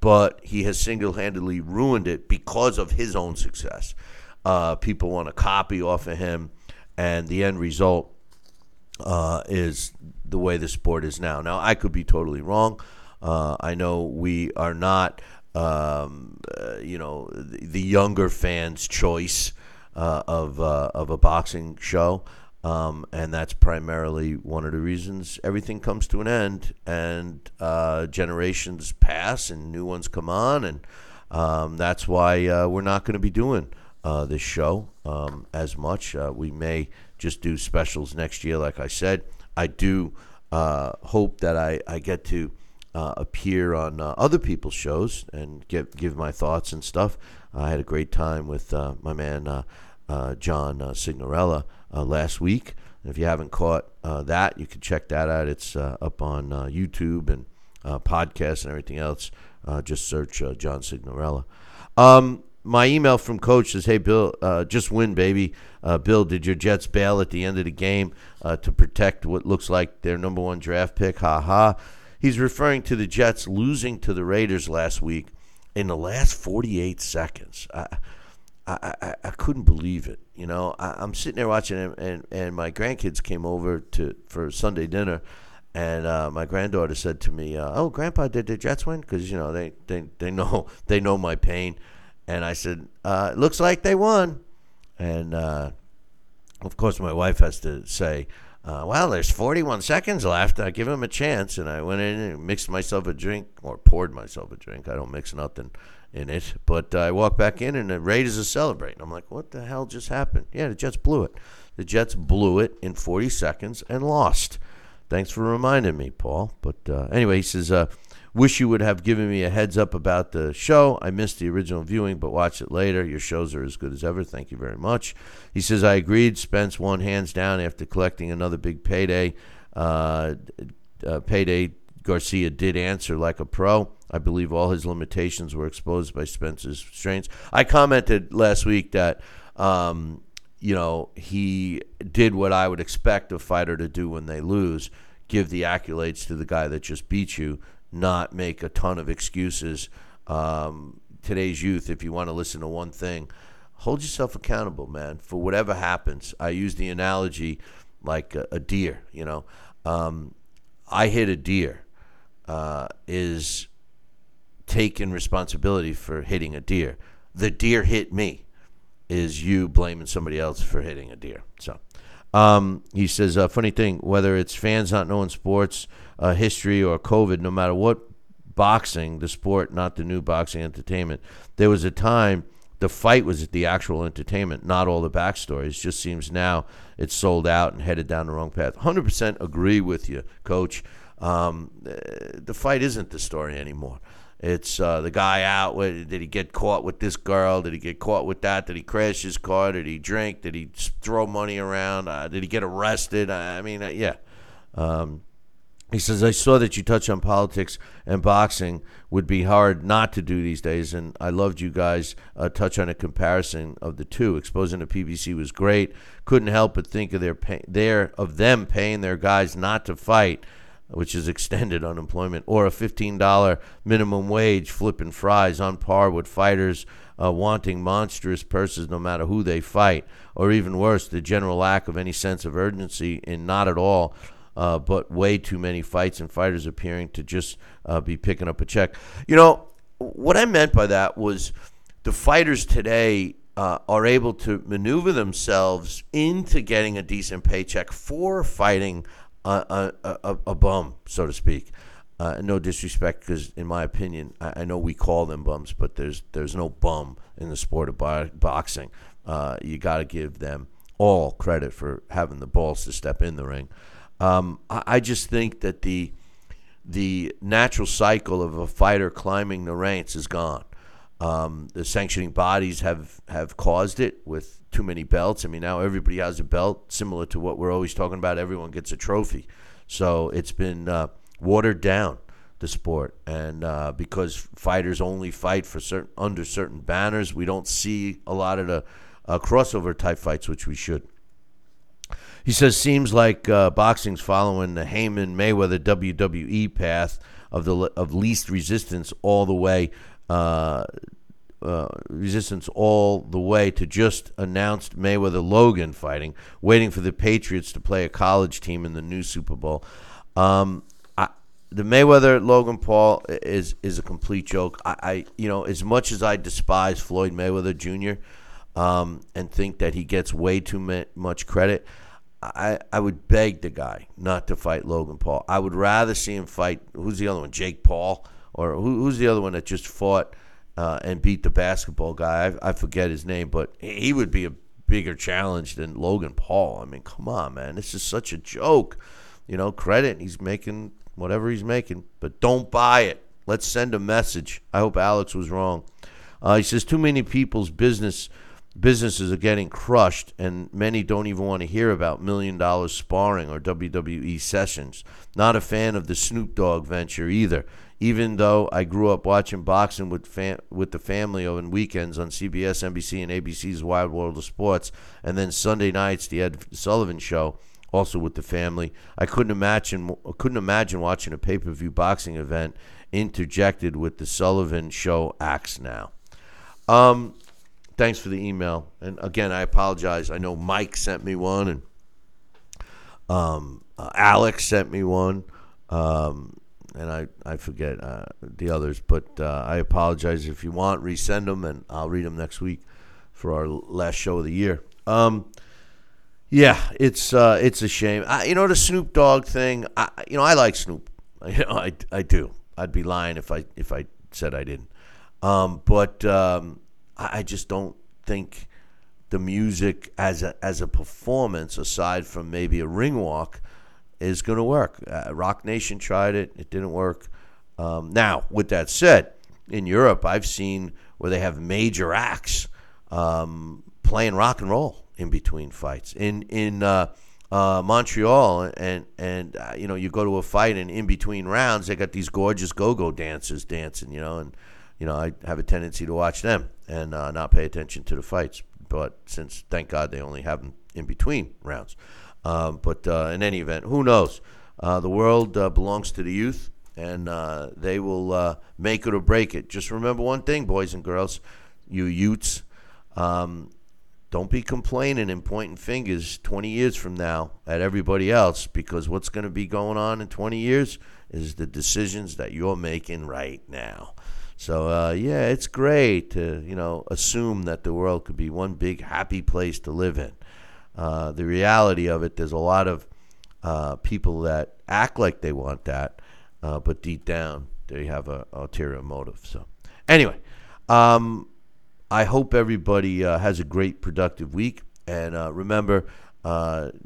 but he has single handedly ruined it because of his own success. Uh, people want to copy off of him, and the end result uh, is the way the sport is now. Now, I could be totally wrong. Uh, I know we are not, um, uh, you know, the, younger fans' choice uh, of uh, of a boxing show. Um, and that's primarily one of the reasons everything comes to an end and uh, generations pass and new ones come on. And um, that's why uh, we're not going to be doing this show um, as much. We may just do specials next year, like I said. I do hope that I, I get to uh, appear on other people's shows and give, give my thoughts and stuff. I had a great time with my man, John Signorella uh, last week. if you haven't caught uh, that, you can check that out. It's uh, up on uh, YouTube and uh, podcasts and everything else. just search John Signorella. Um, my email from coach says, "Hey Bill, just win, baby. Bill, did your Jets bail at the end of the game to protect what looks like their number one draft pick? Ha ha." He's referring to the Jets losing to the Raiders last week in the last 48 seconds. I, I, I, I couldn't believe it. You know, I, am sitting there watching it, and, and my grandkids came over to for Sunday dinner, and uh, my granddaughter said to me, uh, "Oh, Grandpa, did the Jets win?" Because you know they, they they know they know my pain, and I said, uh, "It looks like they won," and uh, of course my wife has to say. Uh, well, there's 41 seconds left. I give him a chance, and I went in and mixed myself a drink, or poured myself a drink. I don't mix nothing in it. But uh, I walk back in and the Raiders are celebrating. I'm like, what the hell just happened? Yeah, the Jets blew it. The Jets blew it in 40 seconds and lost. Thanks for reminding me, Paul. But uh, anyway, he says, uh, wish you would have given me a heads up about the show. I missed the original viewing, but watch it later. Your shows are as good as ever. Thank you very much. He says, I agreed. Spence won hands down after collecting another big payday. Uh, uh, payday Garcia did answer like a pro. I believe all his limitations were exposed by Spence's strengths. I commented last week that, um, you know, he did what I would expect a fighter to do when they lose give the accolades to the guy that just beat you, not make a ton of excuses. Um, today's youth, if you want to listen to one thing, hold yourself accountable, man, for whatever happens. I use the analogy like a, a deer, you know. Um, I hit a deer. Uh, is taking responsibility for hitting a deer. The deer hit me. Is you blaming somebody else for hitting a deer? So, um, he says, uh, funny thing, whether it's fans not knowing sports uh, history or COVID, no matter what boxing, the sport, not the new boxing entertainment, there was a time the fight was the actual entertainment, not all the backstories. Just seems now it's sold out and headed down the wrong path. 100% agree with you, coach. Um, the fight isn't the story anymore. It's uh, the guy out. Did he get caught with this girl? Did he get caught with that? Did he crash his car? Did he drink? Did he throw money around? Uh, did he get arrested? I mean, uh, yeah. Um, he says, I saw that you touched on politics and boxing would be hard not to do these days, and I loved you guys uh, touch on a comparison of the two. Exposing the PBC was great. Couldn't help but think of their pay- their of them paying their guys not to fight which is extended unemployment, or a $15 minimum wage flipping fries on par with fighters uh, wanting monstrous purses no matter who they fight, or even worse, the general lack of any sense of urgency in not at all, uh, but way too many fights and fighters appearing to just uh, be picking up a check. You know, what I meant by that was the fighters today uh, are able to maneuver themselves into getting a decent paycheck for fighting a, a, a, bum, so to speak. Uh, no disrespect, because in my opinion, I, I, know we call them bums, but there's there's no bum in the sport of bo- boxing. Uh, you got to give them all credit for having the balls to step in the ring. Um, I, I, just think that the the natural cycle of a fighter climbing the ranks is gone. Um, the sanctioning bodies have, have caused it with too many belts. I mean, now everybody has a belt, similar to what we're always talking about. Everyone gets a trophy. So it's been uh, watered down the sport, and uh, because fighters only fight for certain under certain banners, we don't see a lot of the uh, crossover type fights, which we should. He says, seems like uh, boxing's following the Haymon Mayweather WWE path of the of least resistance all the way, uh, uh, resistance all the way to just announced Mayweather Logan fighting, waiting for the Patriots to play a college team in the new Super Bowl. Um, the Mayweather Logan Paul is is a complete joke. I, I, you know as much as I despise Floyd Mayweather Jr. Um, and think that he gets way too much credit. I, I would beg the guy not to fight Logan Paul. I would rather see him fight. Who's the other one? Jake Paul, or who, who's the other one that just fought uh, and beat the basketball guy? I, I forget his name, but he would be a bigger challenge than Logan Paul. I mean, come on, man, this is such a joke. You know, credit he's making whatever he's making, but don't buy it. Let's send a message. I hope Alex was wrong. Uh, he says too many people's business businesses are getting crushed, and many don't even want to hear about million dollar sparring or WWE sessions. Not a fan of the Snoop Dogg venture either. Even though I grew up watching boxing with fam- with the family on weekends on CBS, NBC, and ABC's Wide World of Sports, and then Sunday nights the Ed Sullivan Show, also with the family. I couldn't imagine couldn't imagine watching a pay per view boxing event interjected with the Sullivan Show acts now. Um, thanks for the email. And again, I apologize. I know Mike sent me one, and um, uh, Alex sent me one, um, and I I forget uh, the others. But uh, I apologize. If you want, resend them, and I'll read them next week for our last show of the year. Um, yeah, it's uh, it's a shame. I, you know the Snoop Dogg thing. I, you know I like Snoop. You know I, I do. I'd be lying if I if I said I didn't. Um, but um, I just don't think the music as a as a performance, aside from maybe a ring walk, is going to work. Uh, Roc Nation tried it; it didn't work. Um, now, with that said, in Europe, I've seen where they have major acts um, playing rock and roll in between fights. In in uh, uh, Montreal, and and uh, you know, you go to a fight, and in between rounds, they got these gorgeous go-go dancers dancing, you know, and you know, I have a tendency to watch them and uh, not pay attention to the fights. But since, thank God, they only have them in between rounds. Um, but uh, in any event, who knows? Uh, the world uh, belongs to the youth, and uh, they will uh, make it or break it. Just remember one thing, boys and girls, you Utes. Um, don't be complaining and pointing fingers 20 years from now at everybody else because what's going to be going on in 20 years is the decisions that you're making right now. So uh, yeah, it's great to you know assume that the world could be one big happy place to live in. Uh, the reality of it, there's a lot of uh, people that act like they want that, uh, but deep down they have a ulterior motive. So anyway, um, I hope everybody uh, has a great productive week, and uh, remember.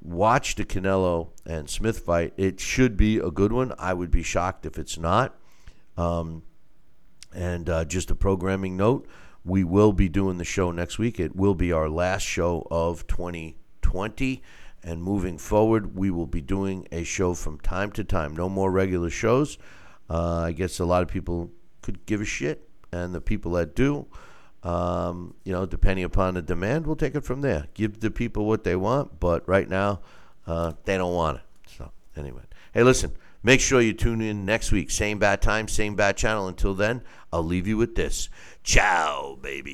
watch the Canelo and Smith fight. It should be a good one. I would be shocked if it's not. Um, and uh, just a programming note we will be doing the show next week. It will be our last show of 2020. And moving forward, we will be doing a show from time to time. No more regular shows. Uh, I guess a lot of people could give a shit. And the people that do, um, you know, depending upon the demand, we'll take it from there. Give the people what they want. But right now, uh, they don't want it. So, anyway. Hey, listen. Make sure you tune in next week. Same bad time, same bad channel. Until then, I'll leave you with this. Ciao, baby.